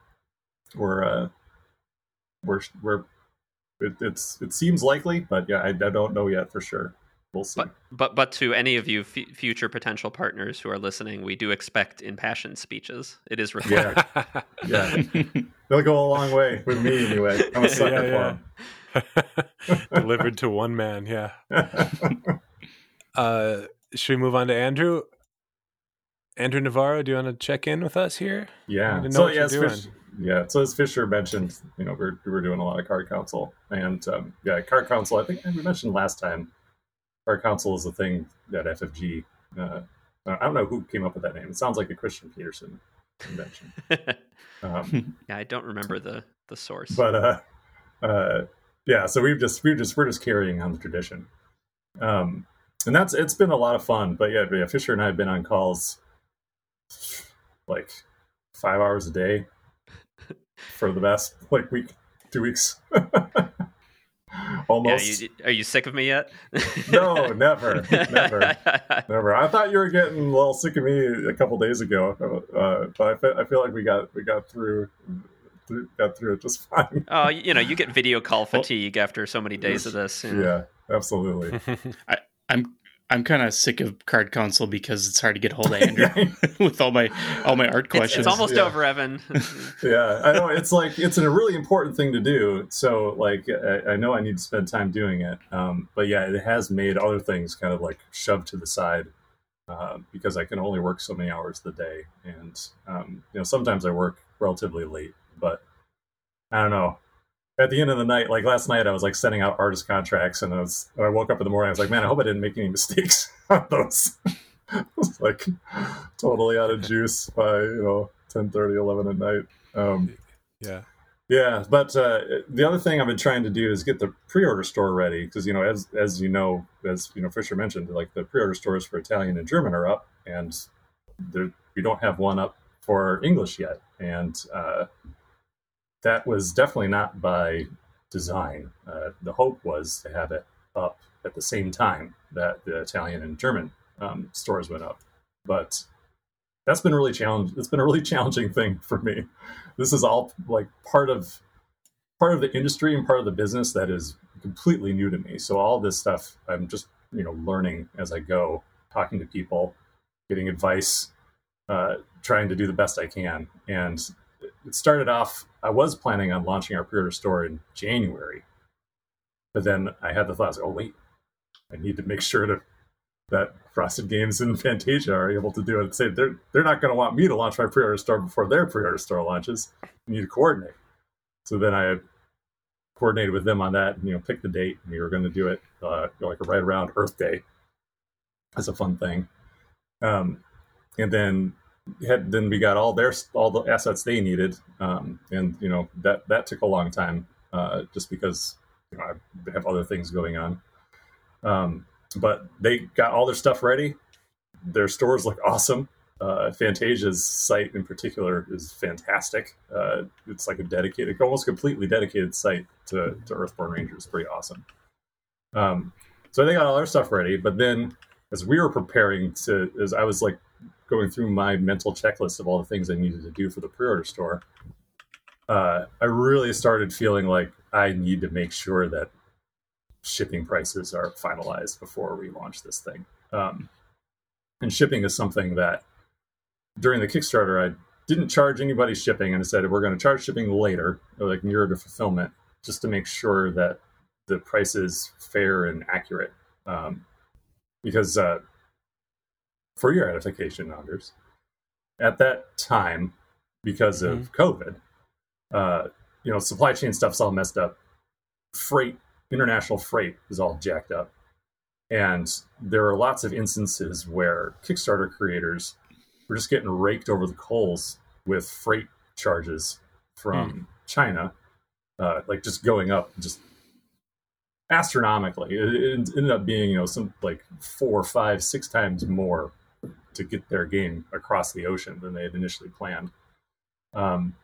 we're uh, we're we're it, it's it seems likely, but yeah, I, I don't know yet for sure. We'll see. But but but to any of you f- future potential partners who are listening, we do expect impassioned speeches. It is required. yeah, they'll go a long way with me anyway. I'm a sucker Yeah, for 'em. Delivered to one man, yeah. Uh, should we move on to Andrew? Andrew Navarro, do you want to check in with us here? Yeah. need know so what yeah, as. Fish, yeah. So as Fisher mentioned, you know, we're we're doing a lot of card council, and um, yeah, card council. I think we mentioned last time, card council is a thing that FFG. Uh, I don't know who came up with that name. It sounds like a Christian Petersen invention. Um, yeah, I don't remember the the source. but uh, uh, yeah, so we've just we've just we're just carrying on the tradition, um, and that's it's been a lot of fun. But yeah, yeah, Fisher and I have been on calls like five hours a day for the past like week, two weeks, yeah, almost. you, are you sick of me yet? No, never, never. Never. I thought you were getting a little sick of me a couple days ago, uh, but I feel, I feel like we got we got through, through got through it just fine. oh, you know, you get video call fatigue after so many days of this. you know. Yeah, absolutely. I'm I'm kind of sick of card council because it's hard to get hold of Andrew with all my all my art It's, questions. it's almost Yeah. over, Evan. yeah, I know. It's like it's a really important thing to do. So like I, I know I need to spend time doing it. Um, but yeah, it has made other things kind of like shoved to the side uh, because I can only work so many hours a day, and um, you know sometimes I work relatively late. But I don't know. At the end of the night, like last night, I was like sending out artist contracts, and I was I woke up in the morning. I was like, man, I hope I didn't make any mistakes on those. I was like totally out of juice by you know 10, 30 11 at night. Um, yeah. yeah, but uh, the other thing I've been trying to do is get the pre-order store ready because you know, as as you know, as you know, Fisher mentioned, like the pre-order stores for Italian and German are up, and there, we don't have one up for English yet, and uh, that was definitely not by design. Uh, the hope was to have it up at the same time that the Italian and German um, stores went up, but that's been really challenge. It's been a really challenging thing for me. This is all like part of part of the industry and part of the business that is completely new to me. So all this stuff I'm just you know learning as I go, talking to people, getting advice, uh, trying to do the best I can. And it started off. I was planning on launching our pre-order store in January, but then I had the thoughts. Oh wait, I need to make sure to that Frosted Games and Fantasia are able to do it. Say they're they're not going to want me to launch my pre-order store before their pre-order store launches. We need to coordinate. So then I coordinated with them on that. And, you know, pick the date. We were going to do it uh, like right around Earth Day. That's a fun thing. Um, and then had then we got all their all the assets they needed, um, and you know that that took a long time uh, just because you know, I have other things going on. Um, but they got all their stuff ready. Their stores look awesome. Uh, Fantasia's site in particular is fantastic. Uh, it's like a dedicated, almost completely dedicated site to, to Earthborne Rangers. Pretty awesome. Um, so they got all their stuff ready. But then, as we were preparing to, as I was like going through my mental checklist of all the things I needed to do for the pre-order store, uh, I really started feeling like I need to make sure that shipping prices are finalized before we launch this thing. Um, and shipping is something that during the Kickstarter I didn't charge anybody shipping, and I said we're going to charge shipping later, like nearer to fulfillment, just to make sure that the price is fair and accurate. Um, because uh, for your edification, Anders, at that time, because of mm-hmm. COVID, uh, you know, supply chain stuff's all messed up. Freight, international freight is all jacked up. And there are lots of instances where Kickstarter creators were just getting raked over the coals with freight charges from mm. China, uh, like just going up just astronomically. It, it, ended up being, you know, some like four, five, six times more to get their game across the ocean than they had initially planned. Um,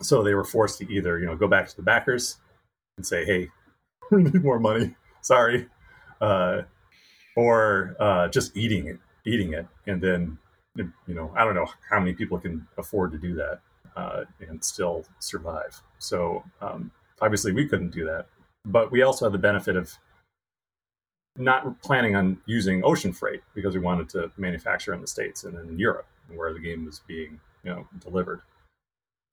so they were forced to either, you know, go back to the backers and say, "Hey, we need more money. Sorry," uh, or uh, just eating it, eating it, and then, you know, I don't know how many people can afford to do that uh, and still survive. So um, obviously, we couldn't do that, but we also had the benefit of not planning on using ocean freight because we wanted to manufacture in the states and in Europe, where the game was being, you know, delivered.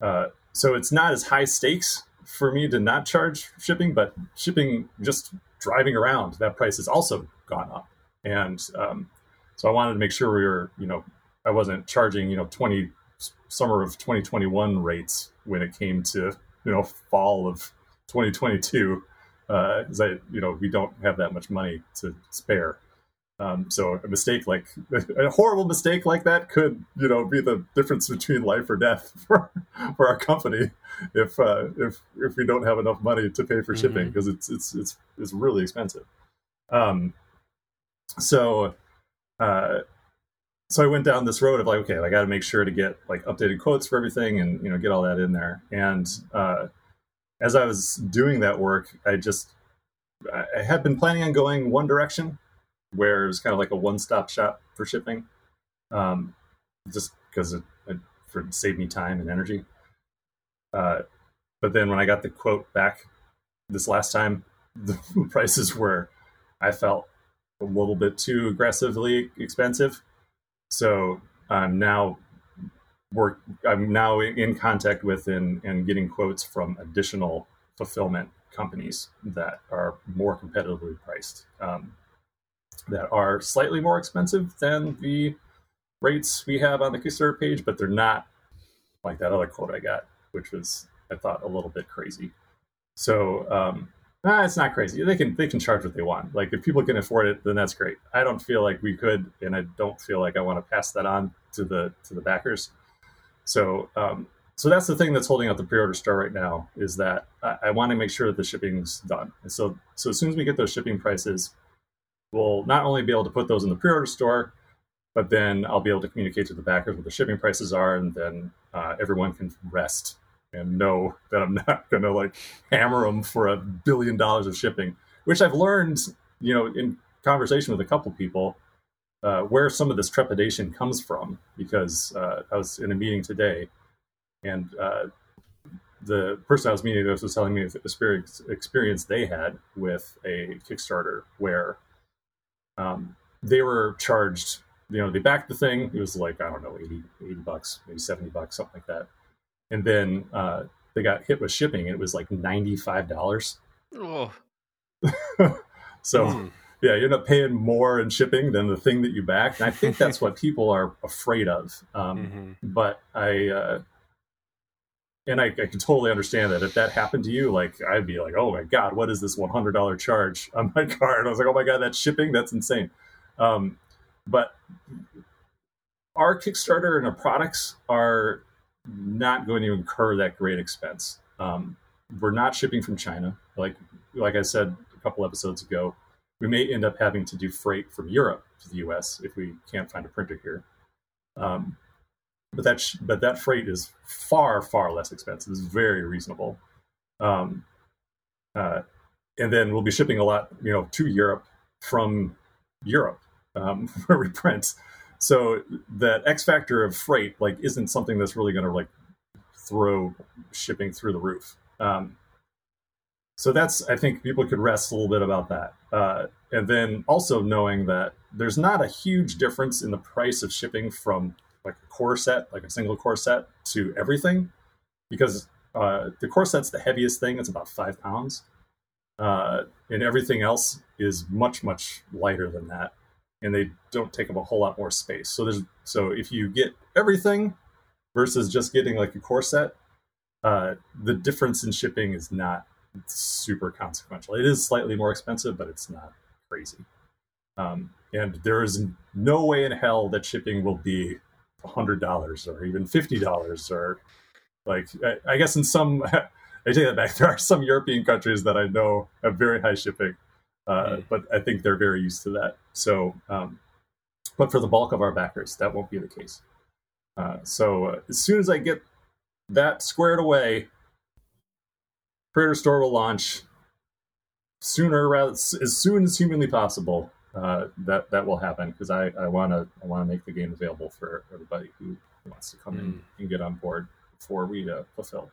Uh, so it's not as high stakes for me to not charge shipping, but shipping just driving around that price has also gone up, and um, so I wanted to make sure we were, you know, I wasn't charging, you know, twenty summer of 2021 rates when it came to, you know, fall of 2022, because uh, I, you know, we don't have that much money to spare. Um, so a mistake like a horrible mistake like that could, you know, be the difference between life or death for, for our company if uh, if if we don't have enough money to pay for shipping because mm-hmm. it's it's it's it's really expensive. Um, so uh, so I went down this road of like, okay, I got to make sure to get like updated quotes for everything and you know get all that in there. And uh, as I was doing that work, I just I had been planning on going one direction where it was kind of like a one-stop shop for shipping, um, just because it, it, for saved me time and energy. Uh, but then when I got the quote back this last time, the prices were, I felt, a little bit too aggressively expensive. So I'm now work. I'm now in contact with and, and getting quotes from additional fulfillment companies that are more competitively priced. Um, that are slightly more expensive than the rates we have on the Kickstarter page, but they're not like that other quote I got, which was I thought a little bit crazy. So um, nah, it's not crazy. They can they can charge what they want. Like if people can afford it, then that's great. I don't feel like we could, and I don't feel like I want to pass that on to the to the backers. So um, so that's the thing that's holding up the pre-order store right now is that I, I want to make sure that the shipping's done. And so so as soon as we get those shipping prices, we'll not only be able to put those in the pre-order store, but then I'll be able to communicate to the backers what the shipping prices are, and then uh, everyone can rest and know that I'm not going to like hammer them for a billion dollars of shipping. Which I've learned, you know, in conversation with a couple people, uh, where some of this trepidation comes from. Because uh, I was in a meeting today, and uh, the person I was meeting with was telling me the experience, experience they had with a Kickstarter where um, they were charged, you know, they backed the thing. It was like, I don't know, 80, 80 bucks, maybe 70 bucks, something like that. And then uh, they got hit with shipping. And it was like $95. Oh. so, mm. Yeah, you end up paying more in shipping than the thing that you backed. And I think that's what people are afraid of. Um, mm-hmm. But I, uh, and I, I can totally understand that if that happened to you, like I'd be like, oh my god, what is this one hundred dollar charge on my card? And I was like, oh my god, that's shipping, that's insane. Um, but our Kickstarter and our products are not going to incur that great expense. Um, we're not shipping from China, like like I said a couple episodes ago. We may end up having to do freight from Europe to the U.S. if we can't find a printer here. Um, but that sh- but that freight is far far less expensive. It's very reasonable. Um, uh, and then we'll be shipping a lot, you know, to Europe from Europe um, where we print. So that X factor of freight like isn't something that's really going to like throw shipping through the roof. Um, so that's I think people could rest a little bit about that. Uh, and then also knowing that there's not a huge difference in the price of shipping from like a core set, like a single core set, to everything, because uh, the core set's the heaviest thing. It's about five pounds, uh, and everything else is much much lighter than that, and they don't take up a whole lot more space. So there's so if you get everything versus just getting like a core set, uh, the difference in shipping is not super consequential. It is slightly more expensive, but it's not crazy. Um, and there is no way in hell that shipping will be hundred dollars or even fifty dollars or like I, I, guess in some I take that back. There are some European countries that I know have very high shipping, uh, mm. but I think they're very used to that. So, um, but for the bulk of our backers, that won't be the case. Uh, so uh, as soon as I get that squared away, Creator Store will launch sooner rather as soon as humanly possible uh, that that will happen because I I want to I want to make the game available for everybody who wants to come mm. in hmm. and get on board before we uh, fulfill.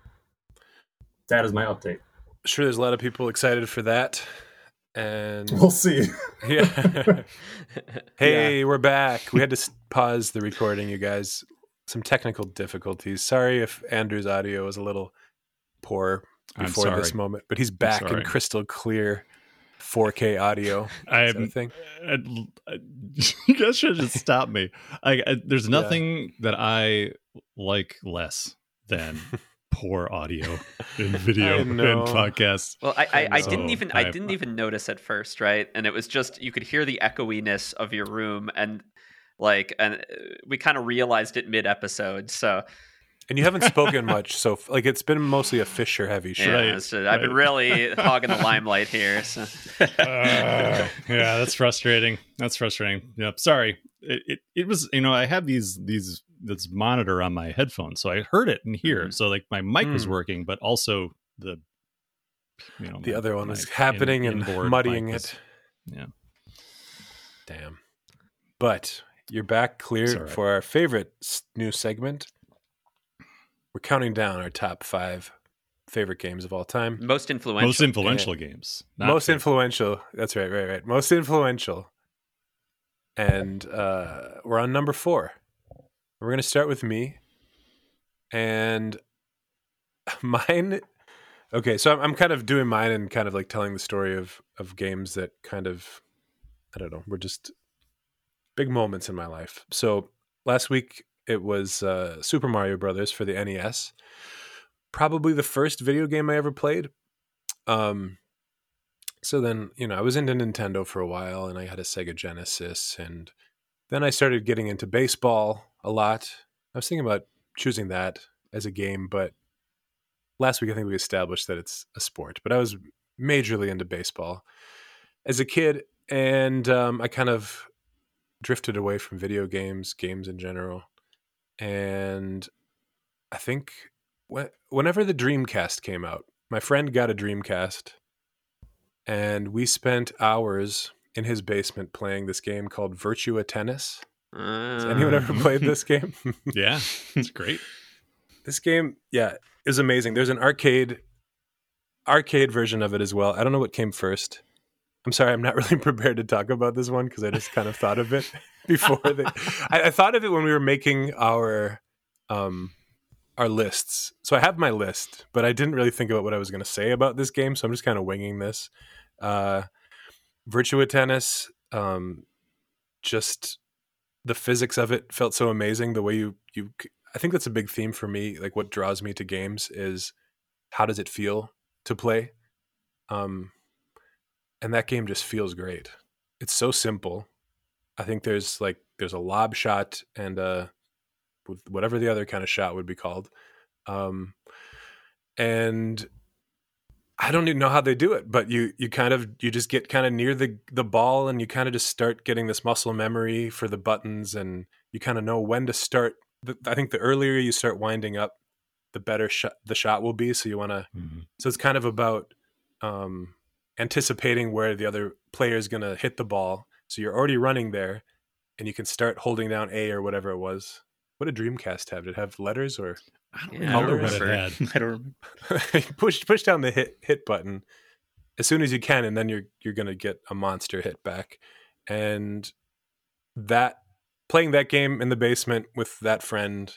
That is my update. Sure, there's a lot of people excited for that, and we'll see. yeah. hey, yeah. we're back. We had to pause the recording, you guys. Some technical difficulties. Sorry if Andrew's audio was a little poor before this moment, but he's back in crystal clear. 4K audio. I think you guys should just stop me. I, I there's nothing yeah. that I like less than poor audio in video and podcasts. Well, I, I, I didn't even I, I didn't even notice at first, right? And it was just you could hear the echoiness of your room, and like, and uh, we kind of realized it mid episode. So and you haven't spoken much, so like it's been mostly a Fisher heavy show. Yeah, right, so I've been really hogging the limelight here. So. uh, yeah, that's frustrating. That's frustrating. Yep. Sorry. It, it, it was you know I have these these this monitor on my headphones, so I heard it in here. Mm-hmm. So like my mic mm. was working, but also the you know the my, other one was happening in, and muddying it. Was, yeah. Damn. But you're back clear right. for our favorite new segment we're counting down our top five favorite games of all time. Most influential. Most influential games. Most favorite. influential. That's right, right, right. Most influential. And uh, we're on number four. We're going to start with me. And mine. Okay, so I'm, I'm kind of doing mine and kind of like telling the story of of games that kind of, I don't know, were just big moments in my life. So last week it was uh, Super Mario Brothers for the NES. Probably the first video game I ever played. Um, so then, you know, I was into Nintendo for a while and I had a Sega Genesis. And then I started getting into baseball a lot. I was thinking about choosing that as a game, but last week I think we established that it's a sport. But I was majorly into baseball as a kid. And um, I kind of drifted away from video games, games in general and I think whenever the Dreamcast came out, my friend got a Dreamcast, and we spent hours in his basement playing this game called Virtua Tennis. Uh, Has anyone ever played this game? yeah, it's great. This game, yeah, is amazing. There's an arcade arcade version of it as well. I don't know what came first. I'm sorry, I'm not really prepared to talk about this one because I just kind of thought of it before. The, I, I, thought of it when we were making our um, our lists. So I have my list, but I didn't really think about what I was going to say about this game. So I'm just kind of winging this. Uh, Virtua Tennis, um, just the physics of it felt so amazing. The way you you, I think that's a big theme for me. Like what draws me to games is how does it feel to play? Um, and that game just feels great. It's so simple. I think there's like there's a lob shot and uh whatever the other kind of shot would be called. Um, and I don't even know how they do it, but you you kind of you just get kind of near the the ball and you kind of just start getting this muscle memory for the buttons and you kind of know when to start. I think the earlier you start winding up, the better shot the shot will be. So you want to. Mm-hmm. So it's kind of about um, anticipating where the other player is going to hit the ball. So you're already running there, and you can start holding down A or whatever it was. What did Dreamcast have? Did it have letters or I don't, yeah, remember what it had. I don't remember. push push down the hit hit button as soon as you can, and then you're you're gonna get a monster hit back. And that playing that game in the basement with that friend,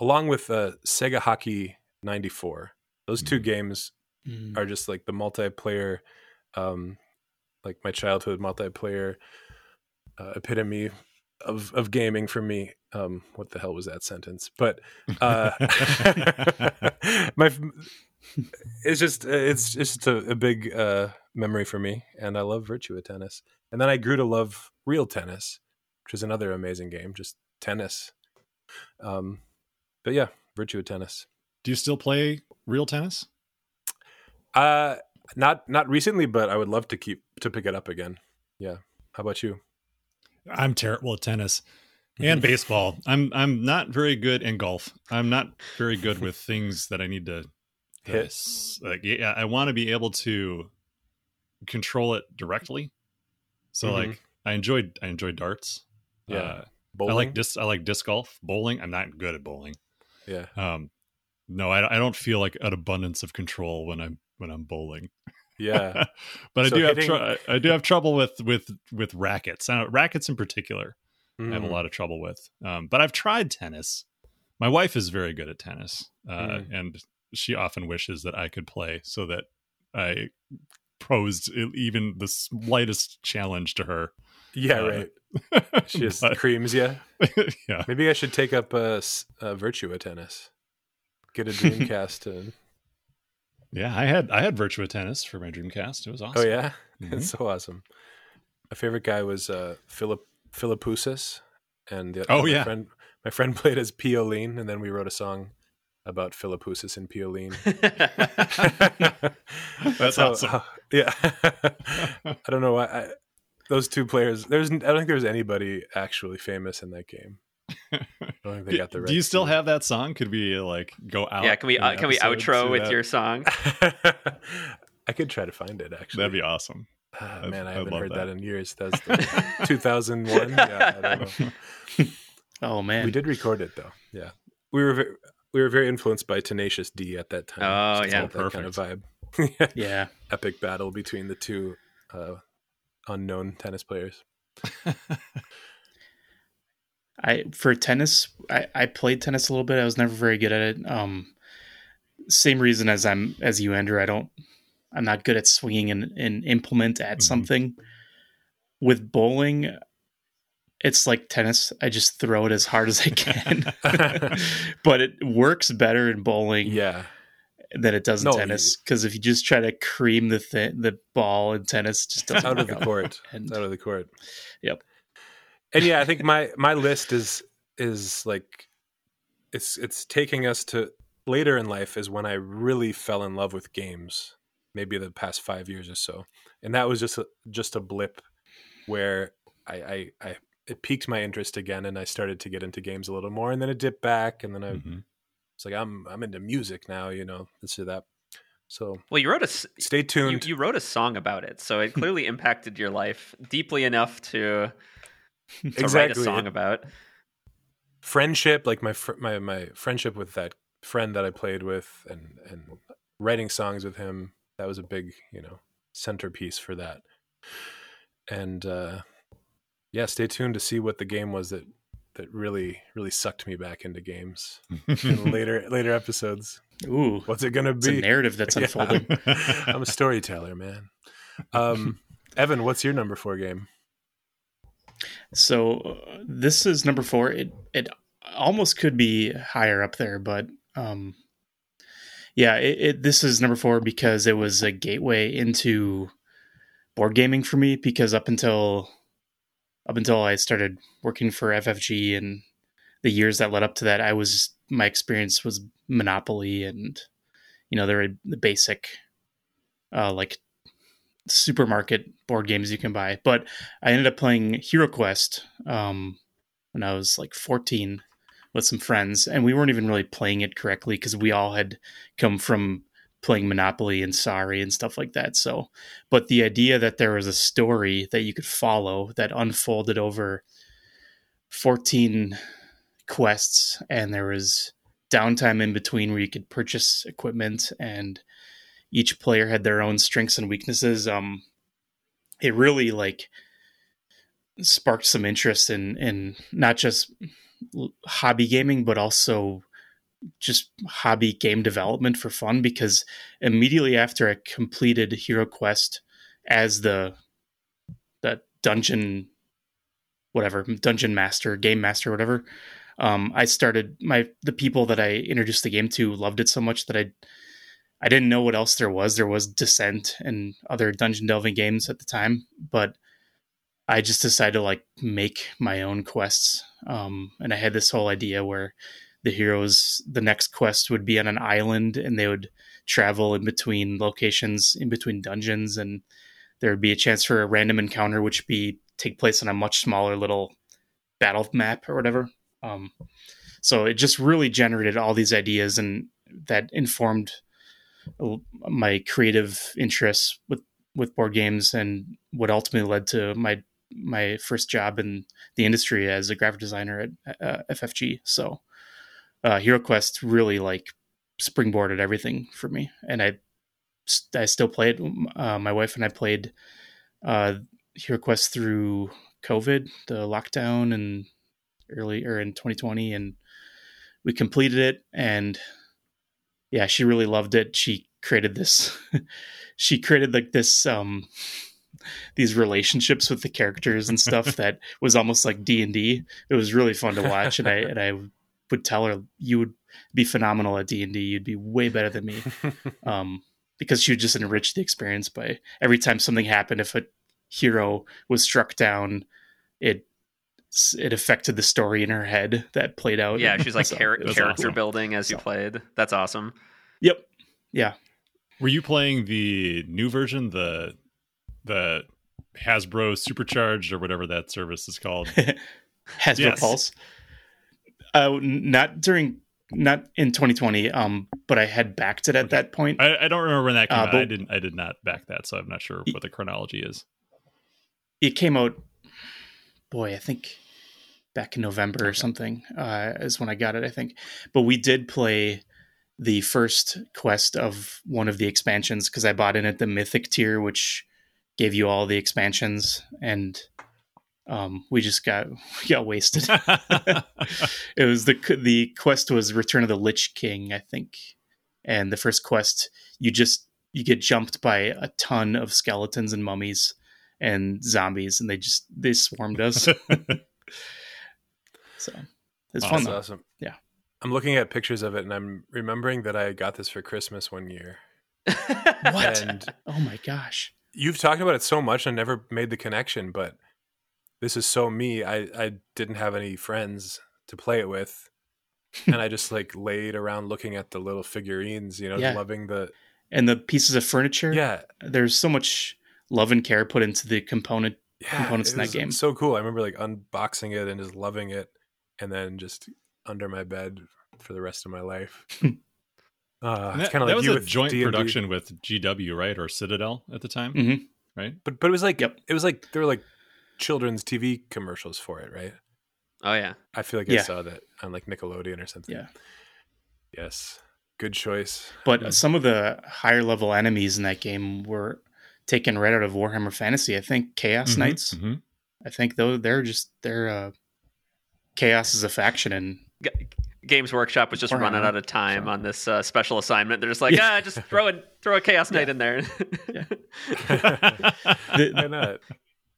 along with uh, Sega Hockey '94, those two mm. games mm. are just like the multiplayer, um, like my childhood multiplayer uh, epitome of of gaming for me. Um, what the hell was that sentence? But uh, my it's just it's just a, a big uh, memory for me, and I love Virtua Tennis. And then I grew to love Real Tennis, which is another amazing game, just tennis. Um, but yeah, Virtua Tennis. Do you still play Real Tennis? Uh, not not recently, but I would love to keep to pick it up again. Yeah. How about you? I'm terrible at tennis and baseball. I'm I'm not very good in golf. I'm not very good with things that I need to hit. Like yeah, I want to be able to control it directly. So mm-hmm. like I enjoyed I enjoyed darts. Yeah. Uh, I like disc I like disc golf. Bowling, I'm not good at bowling. Yeah. Um no, I, I don't feel like an abundance of control when I'm when I'm bowling. Yeah, but so I do hitting... have tr- I do have trouble with with with rackets. Uh, rackets in particular, mm. I have a mm. lot of trouble with. Um, but I've tried tennis. My wife is very good at tennis, uh, mm. and she often wishes that I could play so that I posed even the slightest challenge to her. Yeah, uh, right. She just but, creams you. yeah. Maybe I should take up a, a Virtua tennis. Get a Dreamcast and yeah, I had I had Virtua Tennis for my Dreamcast. It was oh, awesome. Oh yeah, mm-hmm. it's so awesome. My favorite guy was uh, Philip Philippoussis, and the, oh my yeah, friend, my friend played as Pioline, and then we wrote a song about Philippoussis and Pioline. That's how, awesome. Uh, yeah, I don't know why I, those two players. There's I don't think there's anybody actually famous in that game. I don't think they got the. Do you still have that song? Could we like go out? Yeah, can we uh, can we outro with that? your song? I could try to find it. Actually, that'd be awesome. Uh, man, I haven't heard that. that. in years. That's 2001. yeah, I don't know. oh man, we did record it though. Yeah, we were very, we were very influenced by Tenacious D at that time. Oh yeah, perfect kind of vibe. yeah, epic battle between the two uh, unknown tennis players. I for tennis, I, I played tennis a little bit. I was never very good at it. Um, same reason as I'm as you, Andrew. I don't. I'm not good at swinging an, an implement at mm-hmm. something. With bowling, it's like tennis. I just throw it as hard as I can, but it works better in bowling. Yeah. Than it does in no, tennis because if you just try to cream the th- the ball in tennis, just doesn't out of the court. And, out of the court. Yep and yeah, I think my my list is is like it's it's taking us to later in life is when I really fell in love with games. Maybe the past five years or so, and that was just a, just a blip where I, I, I it piqued my interest again, and I started to get into games a little more, and then it dipped back, and then I mm-hmm. it's like I'm I'm into music now, you know, this or that. So well, you wrote a stay tuned. You, you wrote a song about it, so it clearly impacted your life deeply enough to to exactly. write a song about. Friendship, like my fr- my my friendship with that friend that I played with, and and writing songs with him, that was a big you know centerpiece for that. And uh, yeah, stay tuned to see what the game was that that really really sucked me back into games in later later episodes. Ooh, what's it gonna be? a narrative that's yeah. unfolding. I'm a storyteller, man. Um, Evan, what's your number four game? So uh, this is number four. It it almost could be higher up there, but um, yeah, it, it, this is number four because it was a gateway into board gaming for me. Because up until up until I started working for FFG and the years that led up to that, I was my experience was Monopoly and you know there are the basic uh, like supermarket board games you can buy. But I ended up playing Hero Quest um, when I was like 14 with some friends, and we weren't even really playing it correctly because we all had come from playing Monopoly and Sorry and stuff like that. So, but the idea that there was a story that you could follow that unfolded over 14 quests, and there was downtime in between where you could purchase equipment and each player had their own strengths and weaknesses um it really like sparked some interest in in not just hobby gaming but also just hobby game development for fun because immediately after I completed Hero Quest as the the dungeon whatever dungeon master game master whatever um, I started my the people that I introduced the game to loved it so much that I I didn't know what else there was. There was Descent and other dungeon delving games at the time, but I just decided to like make my own quests. Um, and I had this whole idea where the heroes, the next quest would be on an island and they would travel in between locations, in between dungeons, and there would be a chance for a random encounter, which be take place on a much smaller little battle map or whatever. Um, so it just really generated all these ideas and that informed my creative interests with with board games and what ultimately led to my my first job in the industry as a graphic designer at uh, FFG. So, uh, Hero Quest really like springboarded everything for me, and I I still play it. Uh, my wife and I played uh, Hero Quest through COVID, the lockdown, and early or in 2020, and we completed it and yeah, she really loved it. She created this. she created like this um these relationships with the characters and stuff that was almost like D and D. It was really fun to watch, and I and I would tell her you would be phenomenal at D and D. You'd be way better than me, um, because she would just enrich the experience by every time something happened. If a hero was struck down, it it affected the story in her head that played out. Yeah, she's like so char- character awesome. building as so. you played. That's awesome. Yep. Yeah. Were you playing the new version, the the Hasbro Supercharged or whatever that service is called? Hasbro yes. Pulse. Uh, not during not in 2020 um but i had backed it at okay. that point I, I, don't remember when that came uh, out i didn't i did not back that so i'm not sure what the chronology is it came out boy, I think back in November or something uh, is when I got it, I think. But we did play the first quest of one of the expansions because I bought in at the Mythic tier, which gave you all the expansions, and um, we just got we got wasted. it was the the quest was Return of the Lich King, I think, and the first quest you just you get jumped by a ton of skeletons and mummies and zombies, and they just they swarmed us. so it's fun. Though. Awesome. Yeah. I'm looking at pictures of it, and I'm remembering that I got this for Christmas one year. what? And oh my gosh! You've talked about it so much, I never made the connection, but this is so me. I I didn't have any friends to play it with, and I just like laid around looking at the little figurines, you know, yeah. loving the and the pieces of furniture. Yeah, there's so much love and care put into the component yeah, components in that game. So cool. I remember like unboxing it and just loving it, and then just under my bed for the rest of my life. Uh, that, it's kind of like that was a joint D&D. production with GW, right, or Citadel at the time, mm-hmm. right? But but it was like yep. it was like there were like children's TV commercials for it, right? Oh yeah, I feel like yeah. I saw that on like Nickelodeon or something. Yeah. Yes, good choice. But some of the higher level enemies in that game were taken right out of Warhammer Fantasy. I think Chaos mm-hmm, Knights. Mm-hmm. I think though they're just they're uh, chaos is a faction and G- Games Workshop was just Warhammer, running out of time so. on this uh, special assignment. They're just like, yeah. ah, just throw a throw a Chaos Knight yeah. in there. Why not?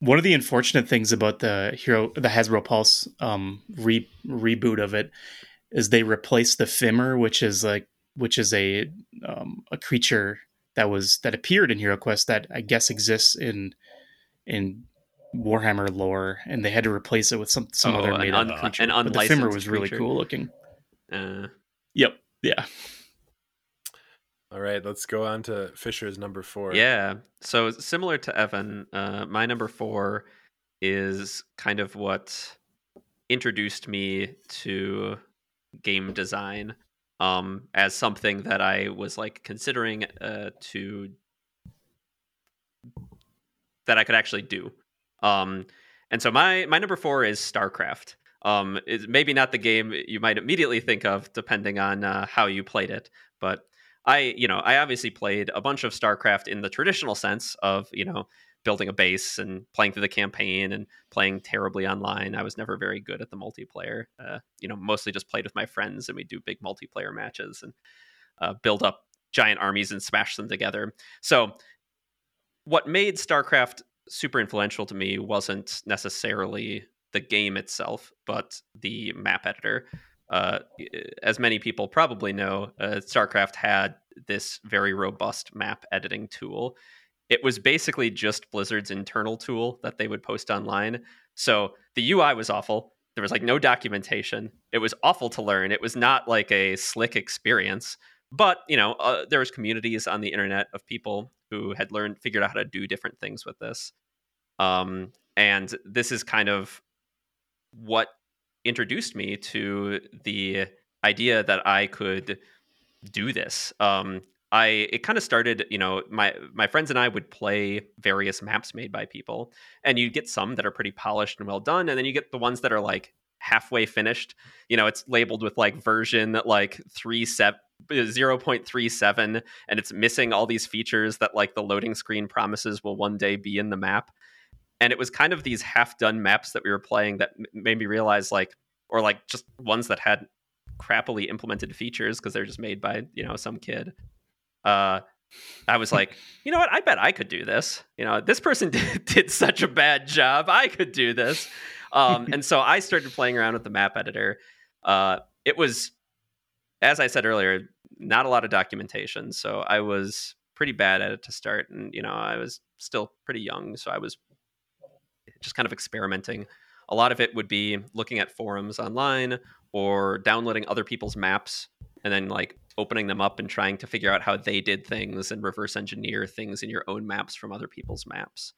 one of the unfortunate things about the hero, the Hasbro Pulse um, re- reboot of it, is they replaced the Fimir, which is like which is a um, a creature that was that appeared in Hero Quest that I guess exists in in Warhammer lore, and they had to replace it with some some Oh, other an made un- up creature. an but the Fimir unlicensed was really creature. cool looking. Uh, Yep. Yeah. All right, let's go on to Fisher's number four. Yeah. So similar to Evan, uh, my number four is kind of what introduced me to game design um, as something that I was like considering uh, to that I could actually do. Um, and so my my number four is StarCraft. Um, maybe not the game you might immediately think of, depending on uh, how you played it, but I, you know, I obviously played a bunch of StarCraft in the traditional sense of, you know, building a base and playing through the campaign and playing terribly online. I was never very good at the multiplayer. Uh, you know, mostly just played with my friends and we do big multiplayer matches and uh, build up giant armies and smash them together. So, what made StarCraft super influential to me wasn't necessarily the game itself, but the map editor uh, as many people probably know, uh, StarCraft had this very robust map editing tool. It was basically just Blizzard's internal tool that they would post online. So the UI was awful. There was like no documentation. It was awful to learn. It was not like a slick experience. But you know, uh, there was communities on the internet of people who had learned, figured out how to do different things with this. Um, and this is kind of what introduced me to the idea that I could do this. Um, I it kind of started, you know, my my friends and I would play various maps made by people, and you get some that are pretty polished and well done, and then you get the ones that are like halfway finished. You know, it's labeled with like version like three uh, seven. 0.37 and it's missing all these features that like the loading screen promises will one day be in the map and it was kind of these half done maps that we were playing that made me realize like or like just ones that had crappily implemented features because they're just made by you know some kid uh i was like you know what? I bet i could do this. You know this person did, did such a bad job. I could do this. Um and so i started playing around with the map editor. Uh it was as i said earlier not a lot of documentation. So i was pretty bad at it to start. And you know i was still pretty young. So i was just kind of experimenting. A lot of it would be looking at forums online or downloading other people's maps and then like opening them up and trying to figure out how they did things and reverse engineer things in your own maps from other people's maps.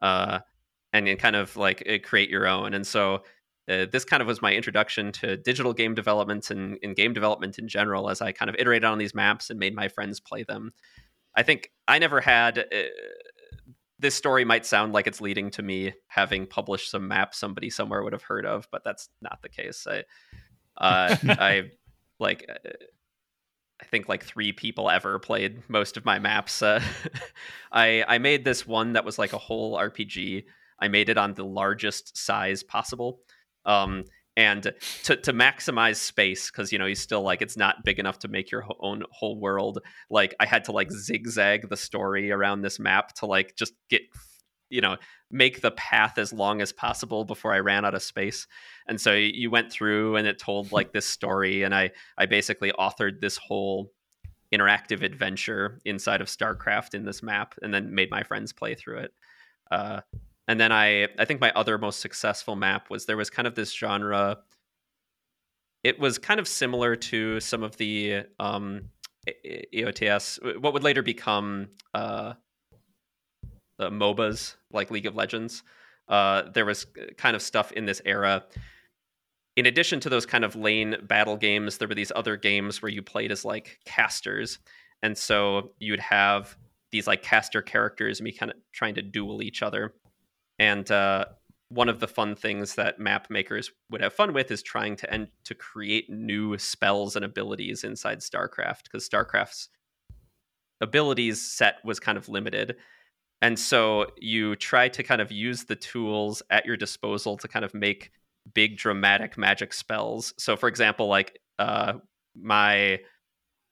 Uh, and kind of like uh, create your own. And so uh, this kind of was my introduction to digital game development and, and game development in general as I kind of iterated on these maps and made my friends play them. I think I never had uh, this story might sound like it's leading to me having published some map somebody somewhere would have heard of, but that's not the case. I, uh, I like, uh, I think like three people ever played most of my maps. Uh, I I made this one that was like a whole RPG. I made it on the largest size possible. Um, and to, to maximize space because you know you still like it's not big enough to make your own whole world like i had to like zigzag the story around this map to like just get you know make the path as long as possible before i ran out of space and so you went through and it told like this story and i i basically authored this whole interactive adventure inside of starcraft in this map and then made my friends play through it uh, and then I I think my other most successful map was there was kind of this genre. It was kind of similar to some of the um, EOTS, what would later become uh, the MOBAs like League of Legends. Uh, there was kind of stuff in this era. In addition to those kind of lane battle games, there were these other games where you played as like casters, and so you'd have these like caster characters and be kind of trying to duel each other. And uh, one of the fun things that map makers would have fun with is trying to end to create new spells and abilities inside StarCraft because StarCraft's abilities set was kind of limited. And so you try to kind of use the tools at your disposal to kind of make big dramatic magic spells. So for example, like uh my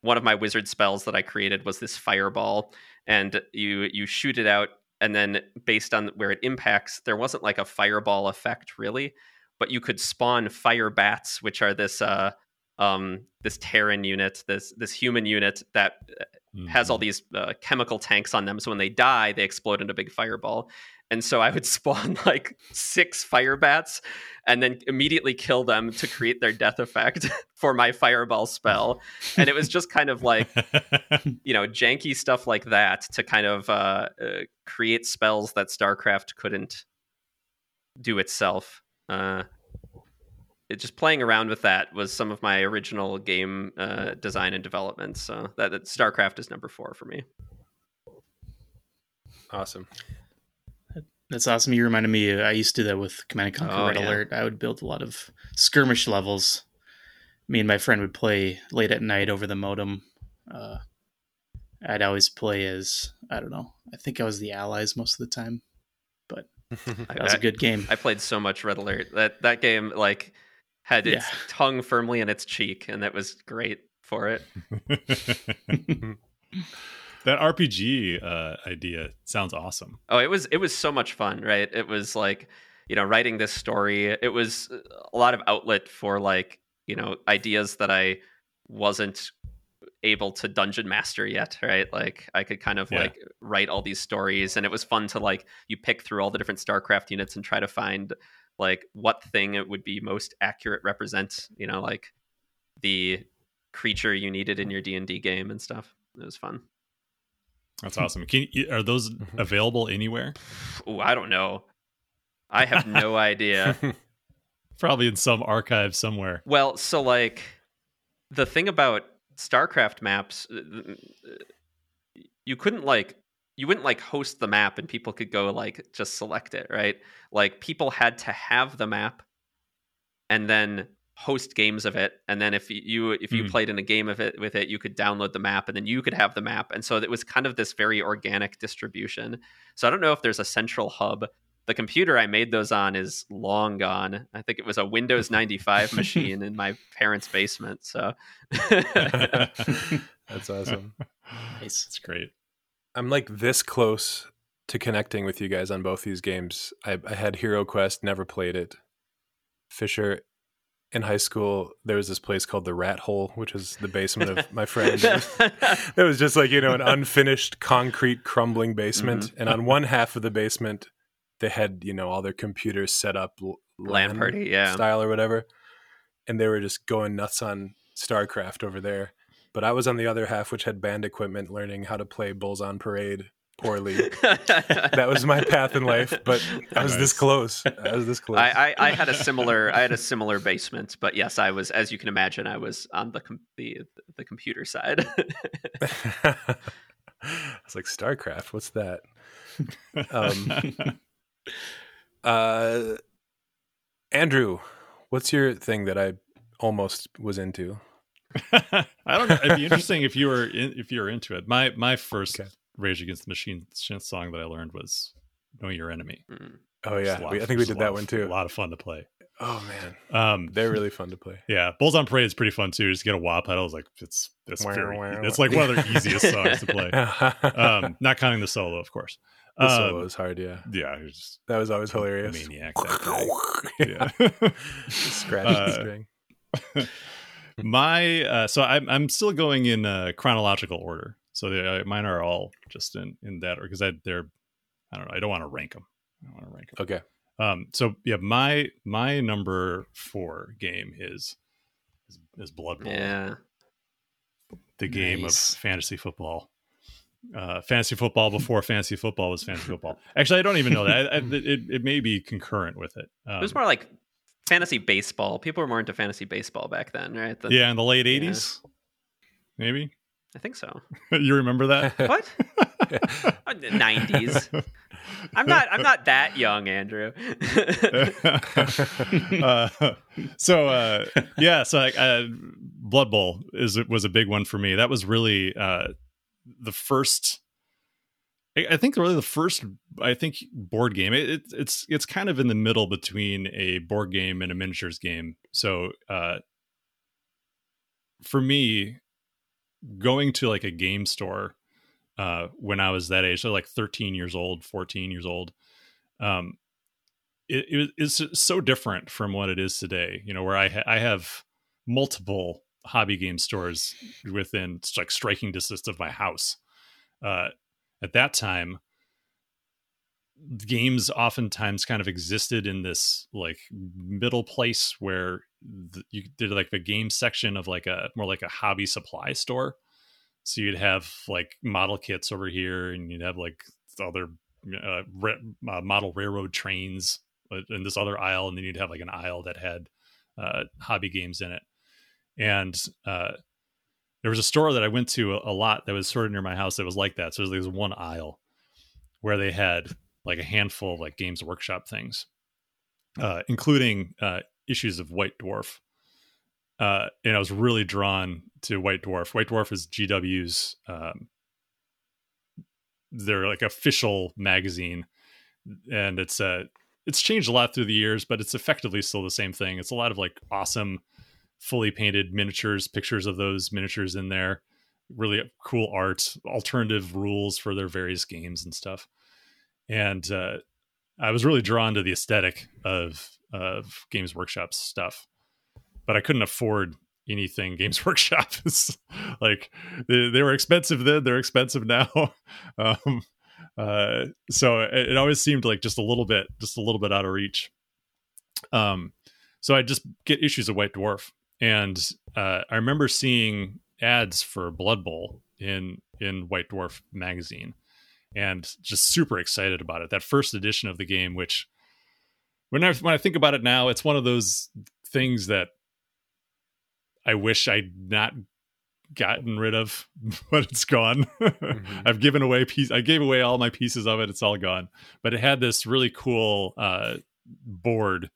one of my wizard spells that I created was this fireball and you you shoot it out and then based on where it impacts, there wasn't like a fireball effect really, but you could spawn fire bats, which are this uh, um, this Terran unit, this this human unit that mm-hmm. has all mm-hmm. these uh, chemical tanks on them. So when they die, they explode into a big fireball. And so I would spawn like six fire bats and then immediately kill them to create their death effect for my fireball spell. And it was just kind of like, you know, janky stuff like that to kind of uh, uh, create spells that StarCraft couldn't do itself. Uh, it, just playing around with that was some of my original game uh, design and development. So that, that StarCraft is number four for me. Awesome. That's awesome. You reminded me. Uh, I used to do that with Command and Conquer oh, Red yeah. Alert. I would build a lot of skirmish levels. Me and my friend would play late at night over the modem. Uh, I'd always play as I don't know. I think I was the allies most of the time, but that was a good game. I played so much Red Alert that that game like had its yeah. tongue firmly in its cheek, and that was great for it. that RPG uh, idea sounds awesome. Oh, it was it was so much fun, right? It was like you know writing this story. It was a lot of outlet for like you know ideas that I wasn't able to dungeon master yet right like i could kind of yeah. like write all these stories and it was fun to like you pick through all the different starcraft units and try to find like what thing it would be most accurate represent you know like the creature you needed in your d&d game and stuff it was fun that's awesome. Can you, are those available anywhere? Oh, I don't know. I have no idea. Probably in some archive somewhere. Well, so like the thing about StarCraft maps, uh, uh, you couldn't like you wouldn't like host the map and people could go like just select it, right? Like people had to have the map and then host games of it. And then if you if you mm. played in a game of it with it you could download the map and then you could have the map. And so it was kind of this very organic distribution. So i don't know if there's a central hub. The computer i made those on is long gone. I think it was a windows 95 machine in my parents basement so. That's awesome. Nice. It's great i'm like this close to connecting with you guys on both these games i, I had hero quest never played it fisher in high school, there was this place called the Rat Hole, which is the basement of my friend. it was just like you know an unfinished concrete crumbling basement, mm-hmm. and on one half of the basement, they had you know all their computers set up LAN party, yeah, style or whatever, and they were just going nuts on StarCraft over there. But I was on the other half, which had band equipment, learning how to play Bulls on Parade poorly. that was my path in life, but I was nice. this close. I was this close. I, I, I, had a similar I had a similar basement, but yes, I was as you can imagine, I was on the com- the the computer side. I was like StarCraft. What's that? Um, uh, Andrew, what's your thing that I almost was into? I don't know. It'd be interesting if you were in, if you were into it. My my first okay. Rage Against the Machine song that I learned was "Know Your Enemy." Mm. Oh yeah, we, I think we did that one too. A lot of fun to play. Oh man, um, they're really fun to play. Yeah, Bulls on Parade is pretty fun too. Just get a wah pedal. It's like it's it's wow, very wow, it's like one of their easiest songs to play. Um, not counting the solo, of course. The um, solo is hard. Yeah, yeah. Just, that was always hilarious. Maniac. That yeah, scratch uh, the string. My uh, so I'm I'm still going in uh, chronological order. So they, uh, mine are all just in in that, or because I they're I don't know. I don't want to rank them. I don't want to rank them. Okay. Um. So yeah, my my number four game is is, is Blood Bowl. Yeah. The game nice. of fantasy football. Uh, fantasy football before fantasy football was fantasy football. Actually, I don't even know that. I, I, it, it may be concurrent with it. Um, it was more like fantasy baseball. People were more into fantasy baseball back then, right? The, yeah, in the late '80s, yeah. maybe. I think so. you remember that? What? Nineties. I'm not. I'm not that young, Andrew. uh, so uh, yeah, so uh, Blood Bowl is was a big one for me. That was really uh, the first. I think really the first. I think board game. It, it, it's it's kind of in the middle between a board game and a miniatures game. So uh, for me, going to like a game store uh, when I was that age, so like 13 years old, 14 years old. Um, it, it is so different from what it is today. You know, where I ha- I have multiple hobby game stores within like striking distance of my house. Uh, at that time, games oftentimes kind of existed in this like middle place where the, you did like the game section of like a more like a hobby supply store. So you'd have like model kits over here, and you'd have like other uh, uh, model railroad trains in this other aisle, and then you'd have like an aisle that had uh, hobby games in it. And uh, there was a store that I went to a, a, lot that was sort of near my house that was like that. So there was one aisle where they had like a handful of like Games Workshop things, uh, including uh, issues of White Dwarf. Uh, and I was really drawn to White Dwarf. White Dwarf is GW's um, their like official magazine, and it's uh it's changed a lot through the years, but it's effectively still the same thing. It's a lot of like awesome, fully painted miniatures, pictures of those miniatures in there, really cool art, alternative rules for their various games and stuff. And uh, I was really drawn to the aesthetic of of Games Workshop stuff, but I couldn't afford anything Games Workshop is like they, they, were expensive then they're expensive now. Um, uh, so it, it, always seemed like just a little bit just a little bit out of reach. Um so I just get issues of White Dwarf and uh, I remember seeing ads for Blood Bowl in in White Dwarf magazine and just super excited about it. That first edition of the game, which when I when I think about it now, it's one of those things that I wish I'd not gotten rid of, but it's gone. mm-hmm. I've given away piece. I gave away all my pieces of it. It's all gone. But it had this really cool uh, board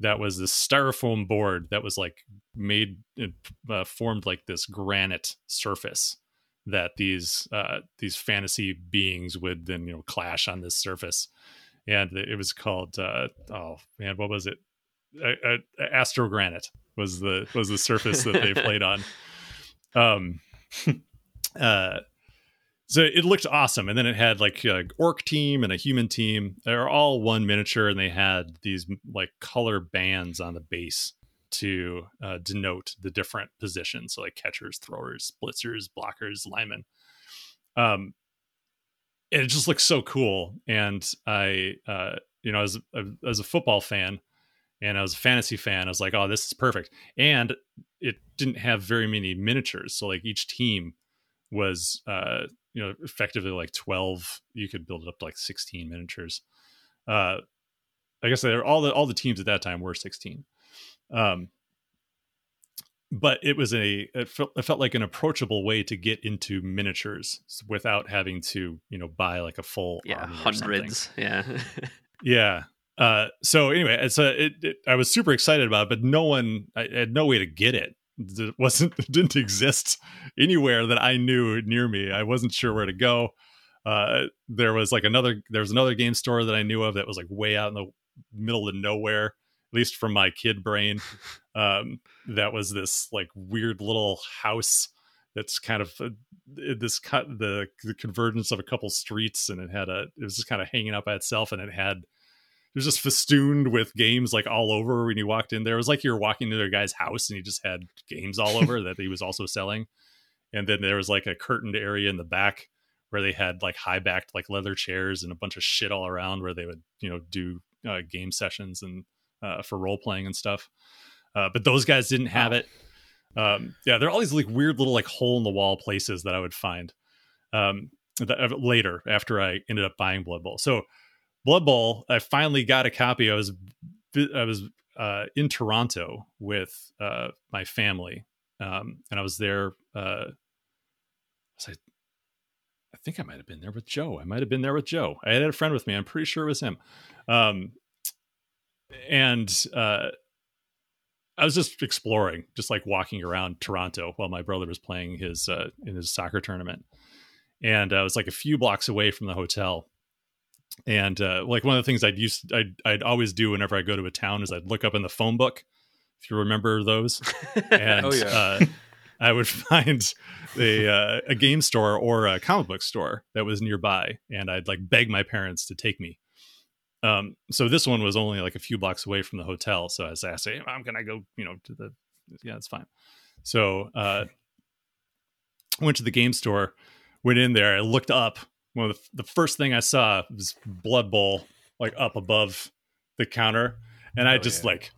that was this styrofoam board that was like made uh, formed like this granite surface that these uh, these fantasy beings would then you know clash on this surface, and it was called uh, oh man, what was it? Uh, Astrogranite was the was the surface that they played on. Um, uh, so it looked awesome, and then it had like a orc team and a human team. They're all one miniature, and they had these like color bands on the base to uh, denote the different positions, so like catchers, throwers, blitzers, blockers, linemen. Um, and it just looks so cool. And I, uh, you know, as as a football fan, and I was a fantasy fan, I was like, oh, this is perfect. And it didn't have very many miniatures, so like each team was, uh, you know, effectively like twelve. You could build it up to like sixteen miniatures. Uh, I guess they're all the all the teams at that time were sixteen. Um, but it was a it felt, it felt like an approachable way to get into miniatures without having to you know buy like a full yeah hundreds yeah. Yeah uh so anyway it's a it, it, i was super excited about it but no one i had no way to get it. It wasn't it didn't exist anywhere that i knew near me. I wasn't sure where to go. Uh there was like another there was another game store that i knew of that was like way out in the middle of nowhere least from my kid brain. Um, that was this like weird little house that's kind of uh, this cut the the convergence of a couple streets, and it had a it was just kind of hanging out by itself, and it had it was just festooned with games like all over when you walked in there. It was like you were walking into a guy's house and he just had games all over that he was also selling. And then there was like a curtained area in the back where they had like high backed like leather chairs and a bunch of shit all around where they would, you know, do uh, game sessions and uh, for role playing and stuff. Uh, but those guys didn't have wow. it. Um, yeah, there are all these like weird little like hole in the wall places that I would find um, that, uh, later after I ended up buying Blood Bowl. So Blood Bowl, I finally got a copy. I was I was uh, in Toronto with uh, my family, um, and I was there. Uh, was I, I think I might have been there with Joe. I might have been there with Joe. I had a friend with me. I'm pretty sure it was him. Um, and uh, I was just exploring, just like walking around Toronto while my brother was playing his uh, in his soccer tournament, and I was like a few blocks away from the hotel. And uh, like one of the things I'd used, I'd, I'd always do whenever I go to a town is I'd look up in the phone book, if you remember those. And, oh yeah. Uh, I would find a uh, a game store or a comic book store that was nearby, and I'd like beg my parents to take me. Um, so this one was only like a few blocks away from the hotel. So I was asking, hey, "Mom, can I go? You know, to the yeah, it's fine." So uh, went to the game store, went in there, I looked up. One of the, the first thing I saw was Blood Bowl, like up above the counter, and I Oh, just yeah. like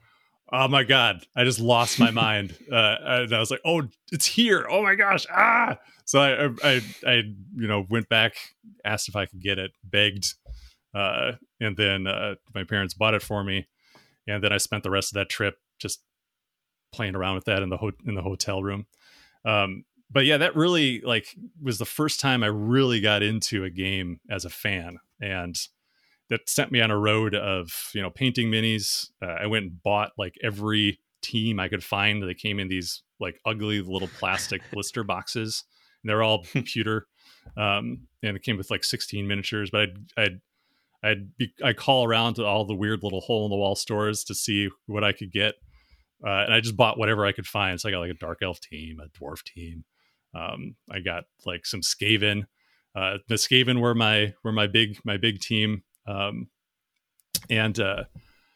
oh my god i just lost my mind uh and i was like oh it's here oh my gosh ah so i i i you know went back asked if i could get it begged uh and then uh my parents bought it for me and then i spent the rest of that trip just playing around with that in the ho- in the hotel room um but yeah that really like was the first time i really got into a game as a fan and that sent me on a road of you know painting minis. Uh, I went and bought like every team I could find They came in these like ugly little plastic blister boxes. And they're all pewter, um, and it came with like 16 miniatures. But I'd I'd I'd be, I call around to all the weird little hole in the wall stores to see what I could get, uh, and I just bought whatever I could find. So I got like a dark elf team, a dwarf team. Um, I got like some Skaven. Uh, the Skaven were my were my big my big team. Um, and uh,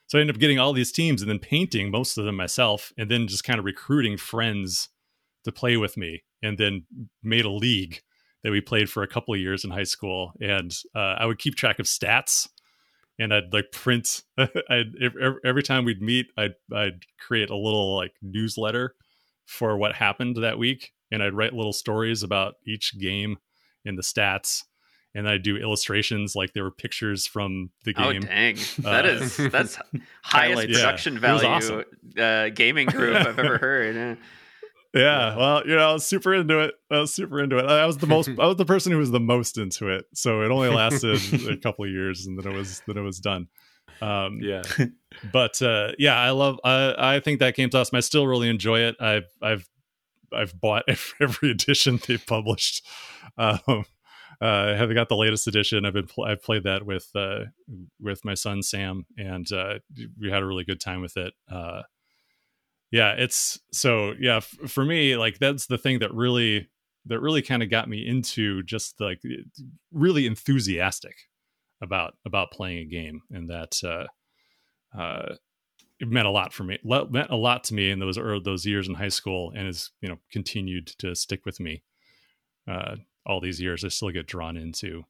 so I ended up getting all these teams and then painting most of them myself, and then just kind of recruiting friends to play with me, and then made a league that we played for a couple of years in high school. And uh, I would keep track of stats, and I'd like print. I'd every, time we'd meet, I'd I'd create a little like newsletter for what happened that week, and I'd write little stories about each game and the stats and I'd do illustrations like there were pictures from the game. Oh dang, that uh, is that's highest Highlights. Yeah, production value awesome. uh, gaming group I've ever heard. eh. Yeah, well, you know, I was super into it. I was super into it. I was the most. I was the person who was the most into it. So it only lasted a couple of years, and then it was then it was done. Um, Yeah. but uh, yeah, I love. I I think that game's awesome. I still really enjoy it. I've I've I've bought every edition they've published. Um, uh, I have got the latest edition. I've been pl- I've played that with uh, with my son Sam, and uh, we had a really good time with it. Uh, yeah, it's so yeah f- for me. Like that's the thing that really that really kind of got me into just like really enthusiastic about about playing a game, and that uh, uh, it meant a lot for me. Le- meant a lot to me in those early, those years in high school, and has you know continued to stick with me uh, all these years. I still get drawn into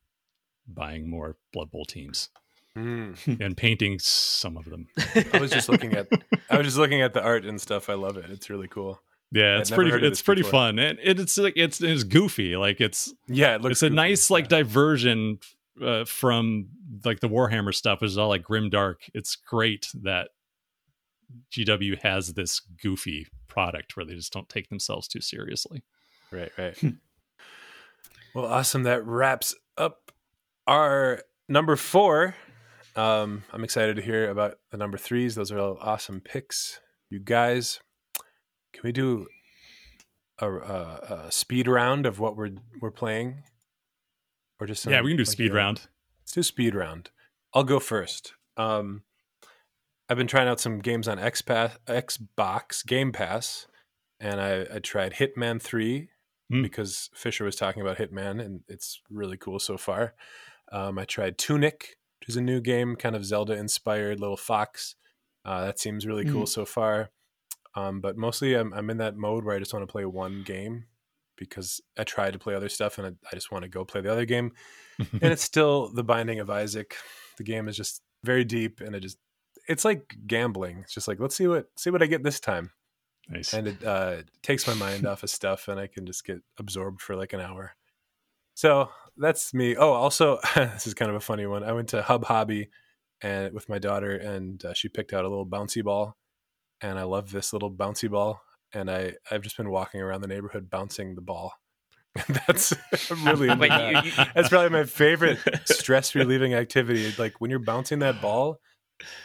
buying more Blood Bowl teams Mm. and painting some of them. I was just looking at I was just looking at the art and stuff. I love it. It's really cool. Yeah, it's pretty. It's pretty before. fun, and it, it's like it's it's goofy. Like it's Yeah, it looks it's a nice like Yeah. diversion uh, from like the Warhammer stuff, which is all like grim dark. It's great that GW has this goofy product where they just don't take themselves too seriously. Right, right. well, awesome. That wraps up our number four. Um, I'm excited to hear about the number threes. Those are all awesome picks. You guys, can we do a, a, a speed round of what we're we're playing, or just some, yeah, we can do like, speed round. Let's do speed round. I'll go first. Um, I've been trying out some games on Xbox Game Pass, and I, I tried Hitman Three Hmm. because Fisher was talking about Hitman, and it's really cool so far. Um, I tried Tunic, which is a new game, kind of Zelda inspired, little fox. Uh, that seems really cool Mm. so far. Um, but mostly, I'm I'm in that mode where I just want to play one game because I tried to play other stuff, and I, I just want to go play the other game and it's still the binding of isaac the game is just very deep and it just it's like gambling it's just like let's see what see what i get this time nice. and it uh takes my mind off of stuff and i can just get absorbed for like an hour so that's me. Oh also this is kind of a funny one. I went to hub hobby and with my daughter and uh, she picked out a little bouncy ball and i love this little bouncy ball and i i've just been walking around the neighborhood bouncing the ball. That's really Wait, that. you- you- that's probably my favorite stress relieving activity. Like when you're bouncing that ball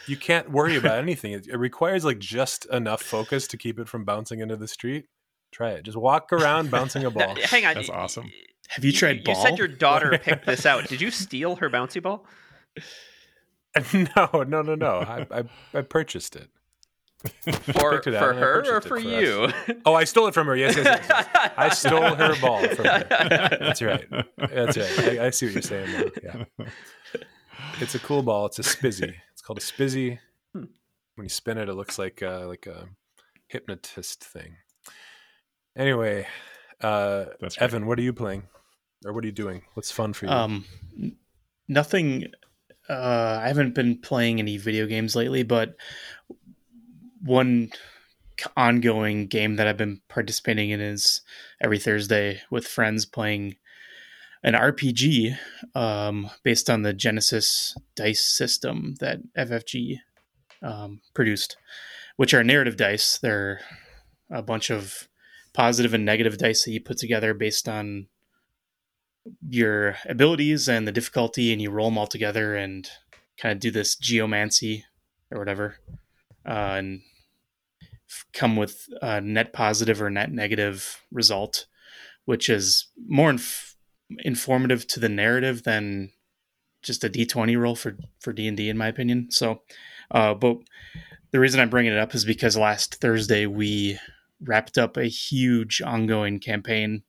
you can't worry about anything. It, it requires like just enough focus to keep it from bouncing into the street. Try it. Just walk around bouncing a ball. hang on, That's y- awesome. Y- Have you tried You ball? said your daughter picked this out. Did you steal her bouncy ball? no no no no I, I i purchased it for for her or for, for you? oh, I stole it from her. Yes, yes, yes, yes. I stole her ball from her. That's right. That's right. I, I see what you're saying. Now. Yeah, it's a cool ball. It's a spizzy. It's called a spizzy. Hmm. When you spin it, it looks like uh, like a hypnotist thing. Anyway, uh, Evan, what are you playing, or what are you doing? What's fun for you? Um, nothing. Uh, I haven't been playing any video games lately, but one ongoing game that I've been participating in is every Thursday with friends playing an RPG um, based on the Genesys dice system that FFG um, produced, which are narrative dice. They're a bunch of positive and negative dice that you put together based on your abilities and the difficulty, and you roll them all together and kind of do this geomancy or whatever, uh, and come with a net positive or net negative result, which is more inf- informative to the narrative than just a d20 roll for for d&d in my opinion so uh, but the reason i'm bringing it up is because last thursday we wrapped up a huge ongoing campaign.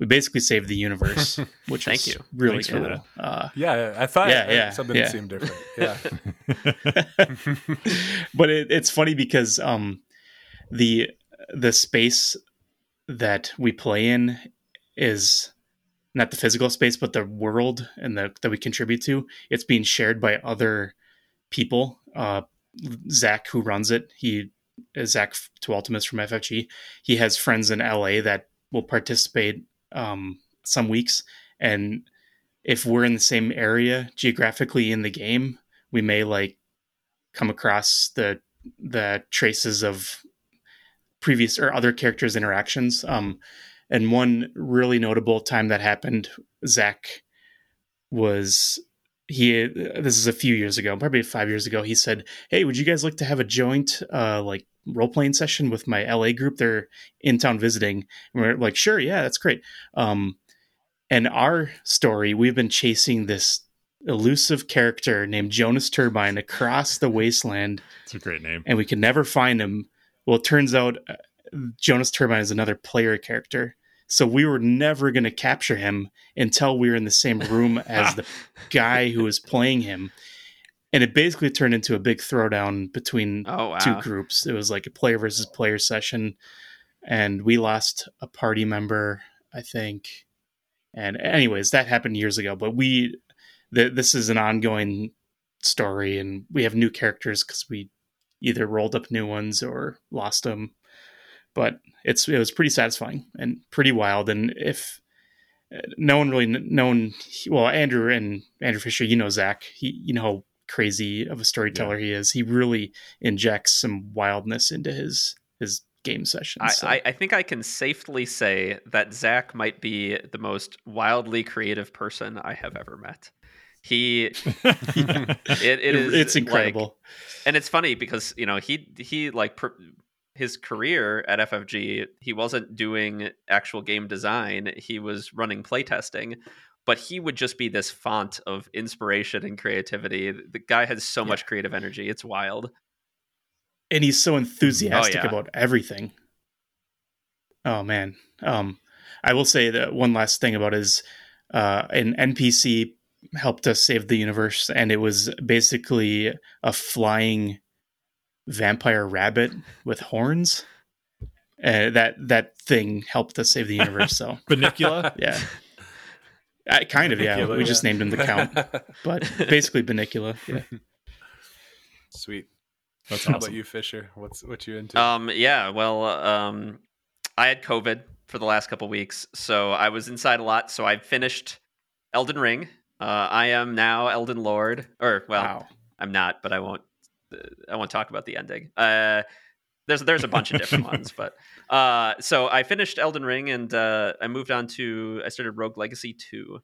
We basically saved the universe, which Thank is you. really Thanks cool. Uh, yeah, I thought yeah, yeah, something yeah. seemed different. Yeah, but it, it's funny because um, the the space that we play in is not the physical space, but the world and the that we contribute to. It's being shared by other people. Uh, Zach, who runs it, he is Zach Tewalthomas from FFG. He has friends in LA that will participate um, some weeks, and if we're in the same area geographically in the game, we may like come across the the traces of previous or other characters' interactions. Um, and one really notable time that happened, Zach was he this is a few years ago probably five years ago he said hey would you guys like to have a joint uh like role playing session with my la group. They're in town visiting. And we're like sure yeah that's great. Um and our story we've been chasing this elusive character named jonas turbine across the wasteland. It's a great name. And we could never find him. Well it turns out uh, jonas turbine is another player character. So we were never going to capture him until we were in the same room as the guy who was playing him. And it basically turned into a big throwdown between Oh wow. two groups. It was like a player versus player session. And we lost a party member, I think. And anyways, that happened years ago. But we, th- this is an ongoing story, and we have new characters because we either rolled up new ones or lost them but it's it was pretty satisfying and pretty wild. And if uh, no one really known, well, Andrew and Andrew Fisher, you know Zach, he you know crazy of a storyteller yeah. he is. He really injects some wildness into his his game sessions. I, so. I, I, think I can safely say that Zach might be the most wildly creative person I have ever met. He, it, it is it's incredible, like, and it's funny because you know he he like per, his career at FFG, he wasn't doing actual game design. He was running playtesting, but he would just be this font of inspiration and creativity. The guy has so yeah. much creative energy. It's wild. And he's so enthusiastic oh, yeah. about everything. Oh man. Um I will say that one last thing about his uh an NPC helped us save the universe and it was basically a flying vampire rabbit with horns. Uh, that that thing helped us save the universe. So Bunnicula, yeah, I, kind of yeah. We yeah. just named him the Count, but basically Bunnicula. Yeah. Sweet. That's How awesome. about you, Fisher? What's what you into? Um, yeah. Well, um, I had COVID for the last couple weeks, so I was inside a lot. So I finished Elden Ring. Uh, I am now Elden Lord, or well, wow. I'm not, but I won't I won't talk about the ending. Uh, there's there's a bunch of different ones, but uh, so I finished Elden Ring and uh, I moved on to I started Rogue Legacy two.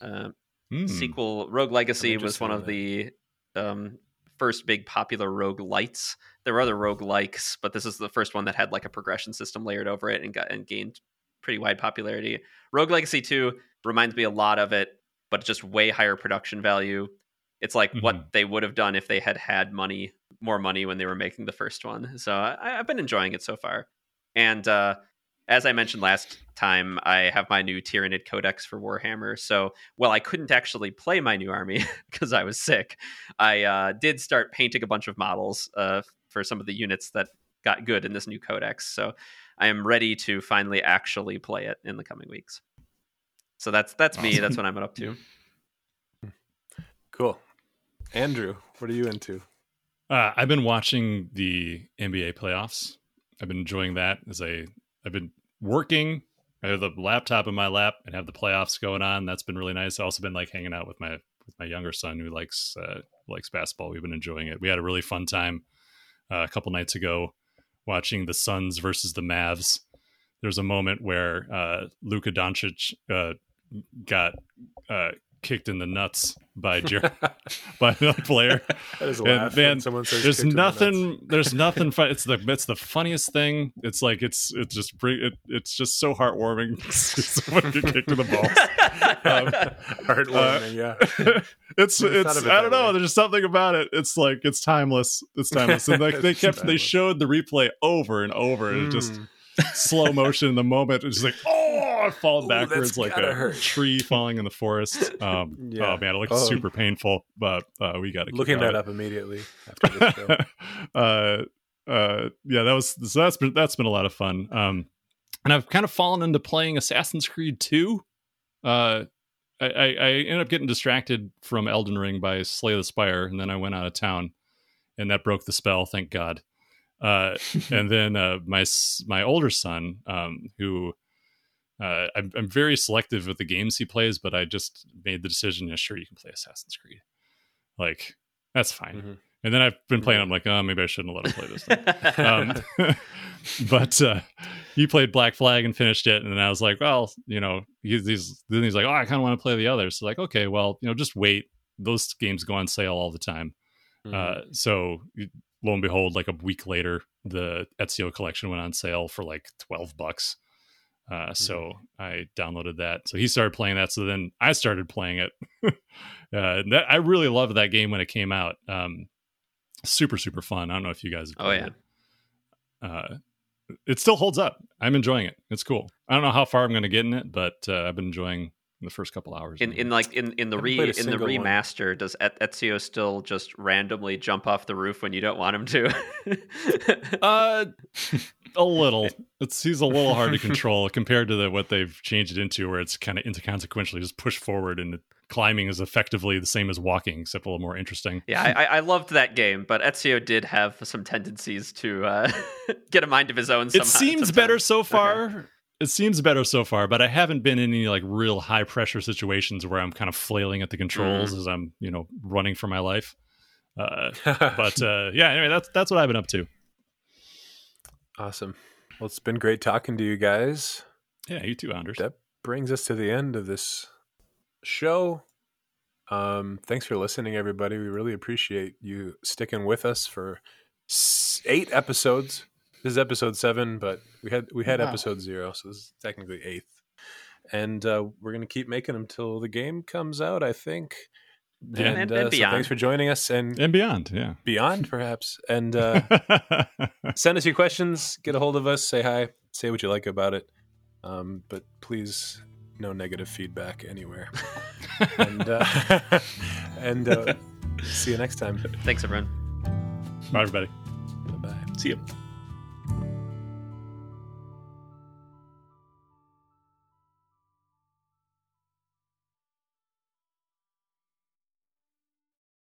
Uh, mm. Sequel Rogue Legacy was one of the um, first big popular roguelites. There were other rogue likes, but this is the first one that had like a progression system layered over it and got and gained pretty wide popularity. Rogue Legacy 2 reminds me a lot of it, but just way higher production value it's like Mhm. what they would have done if they had had money, more money when they were making the first one. So I, I've been enjoying it so far. And uh, as I mentioned last time, I have my new Tyranid Codex for Warhammer. So while I couldn't actually play my new army because I was sick, I uh, did start painting a bunch of models uh, for some of the units that got good in this new Codex. So I am ready to finally actually play it in the coming weeks. So that's that's me. That's what I'm up to. Cool. Andrew, what are you into? Uh, I've been watching the NBA playoffs. I've been enjoying that as I I've been working. I have the laptop in my lap and have the playoffs going on. That's been really nice. I've also been like hanging out with my with my younger son who likes uh, likes basketball. We've been enjoying it. We had a really fun time uh, a couple nights ago watching the Suns versus the Mavs. There's a moment where uh, Luka Doncic uh, got uh, kicked in the nuts by Jer- by the player. That is a And man, someone says there's in the nothing there's nothing fun it's the it's the funniest thing it's like it's it's just bring it, it's just so heartwarming someone get kicked in the balls Um, Heartwarming, yeah. it's it's it i don't know way. there's just something about it it's like it's timeless it's timeless and like they kept they showed the replay over and over and it just Mm. Slow motion in the moment it's like oh falling Ooh, backwards that's like gotta a hurt. tree falling in the forest um Yeah. oh man it looks Oh. super painful but uh we gotta keep Looking going. that up immediately after this show. uh, uh, yeah, that was so that's been that's been a lot of fun. Um, and I've kind of fallen into playing Assassin's Creed 2. Uh, I, I, I ended up getting distracted from Elden Ring by Slay the Spire, and then I went out of town, and that broke the spell. Thank God. Uh, and then uh, my my older son, um, who uh, I'm, I'm very selective with the games he plays, but I just made the decision. Yeah, sure, you can play Assassin's Creed. Like that's fine. Mhm. And then I've been playing. I'm like, oh, maybe I shouldn't let him play this. Thing. um, but uh, he played Black Flag and finished it, and then I was like, well, you know, he's, he's then he's like, oh, I kind of want to play the others. So like, okay, well, you know, just wait. Those games go on sale all the time. Mhm. Uh, so lo and behold, like a week later, the Ezio collection went on sale for like twelve bucks. Uh, so I downloaded that. So he started playing that. So then I started playing it. uh, that, I really loved that game when it came out. Um, super super fun. I don't know if you guys. Have Oh, yeah. it. Uh, it still holds up. I'm enjoying it. It's cool. I don't know how far I'm going to get in it, but uh, I've been enjoying the first couple hours. in in like in in the re in the single one. remaster does Et- Ezio still just randomly jump off the roof when you don't want him to? Uh, a little. It's he's a little hard to control compared to the what they've changed it into, where it's kind of inconsequentially just push forward and climbing is effectively the same as walking, except a little more interesting. yeah, I, I- I loved that game, but Ezio did have some tendencies to uh, get a mind of his own. it seems sometimes. better so far. It seems better so far, but I haven't been in any like real high pressure situations where I'm kind of flailing at the controls as I'm, you know, running for my life. Uh, but uh, yeah, anyway, that's that's what I've been up to. awesome. Well, it's been great talking to you guys. Yeah, you too, Anders. That brings us to the end of this show. Um, thanks for listening, everybody. We really appreciate you sticking with us for eight episodes. This is episode seven, but we had we had Wow. episode zero, so this is technically eighth. And uh, we're gonna keep making them till the game comes out. I think. Yeah. And- uh, and so beyond. thanks for joining us, and and beyond. Yeah. beyond, perhaps. And uh, send us your questions. Get a hold of us. Say hi. Say what you like about it. Um, but please, no negative feedback anywhere. and uh, and uh, see you next time. Thanks, everyone. Bye, everybody. Bye bye. See you.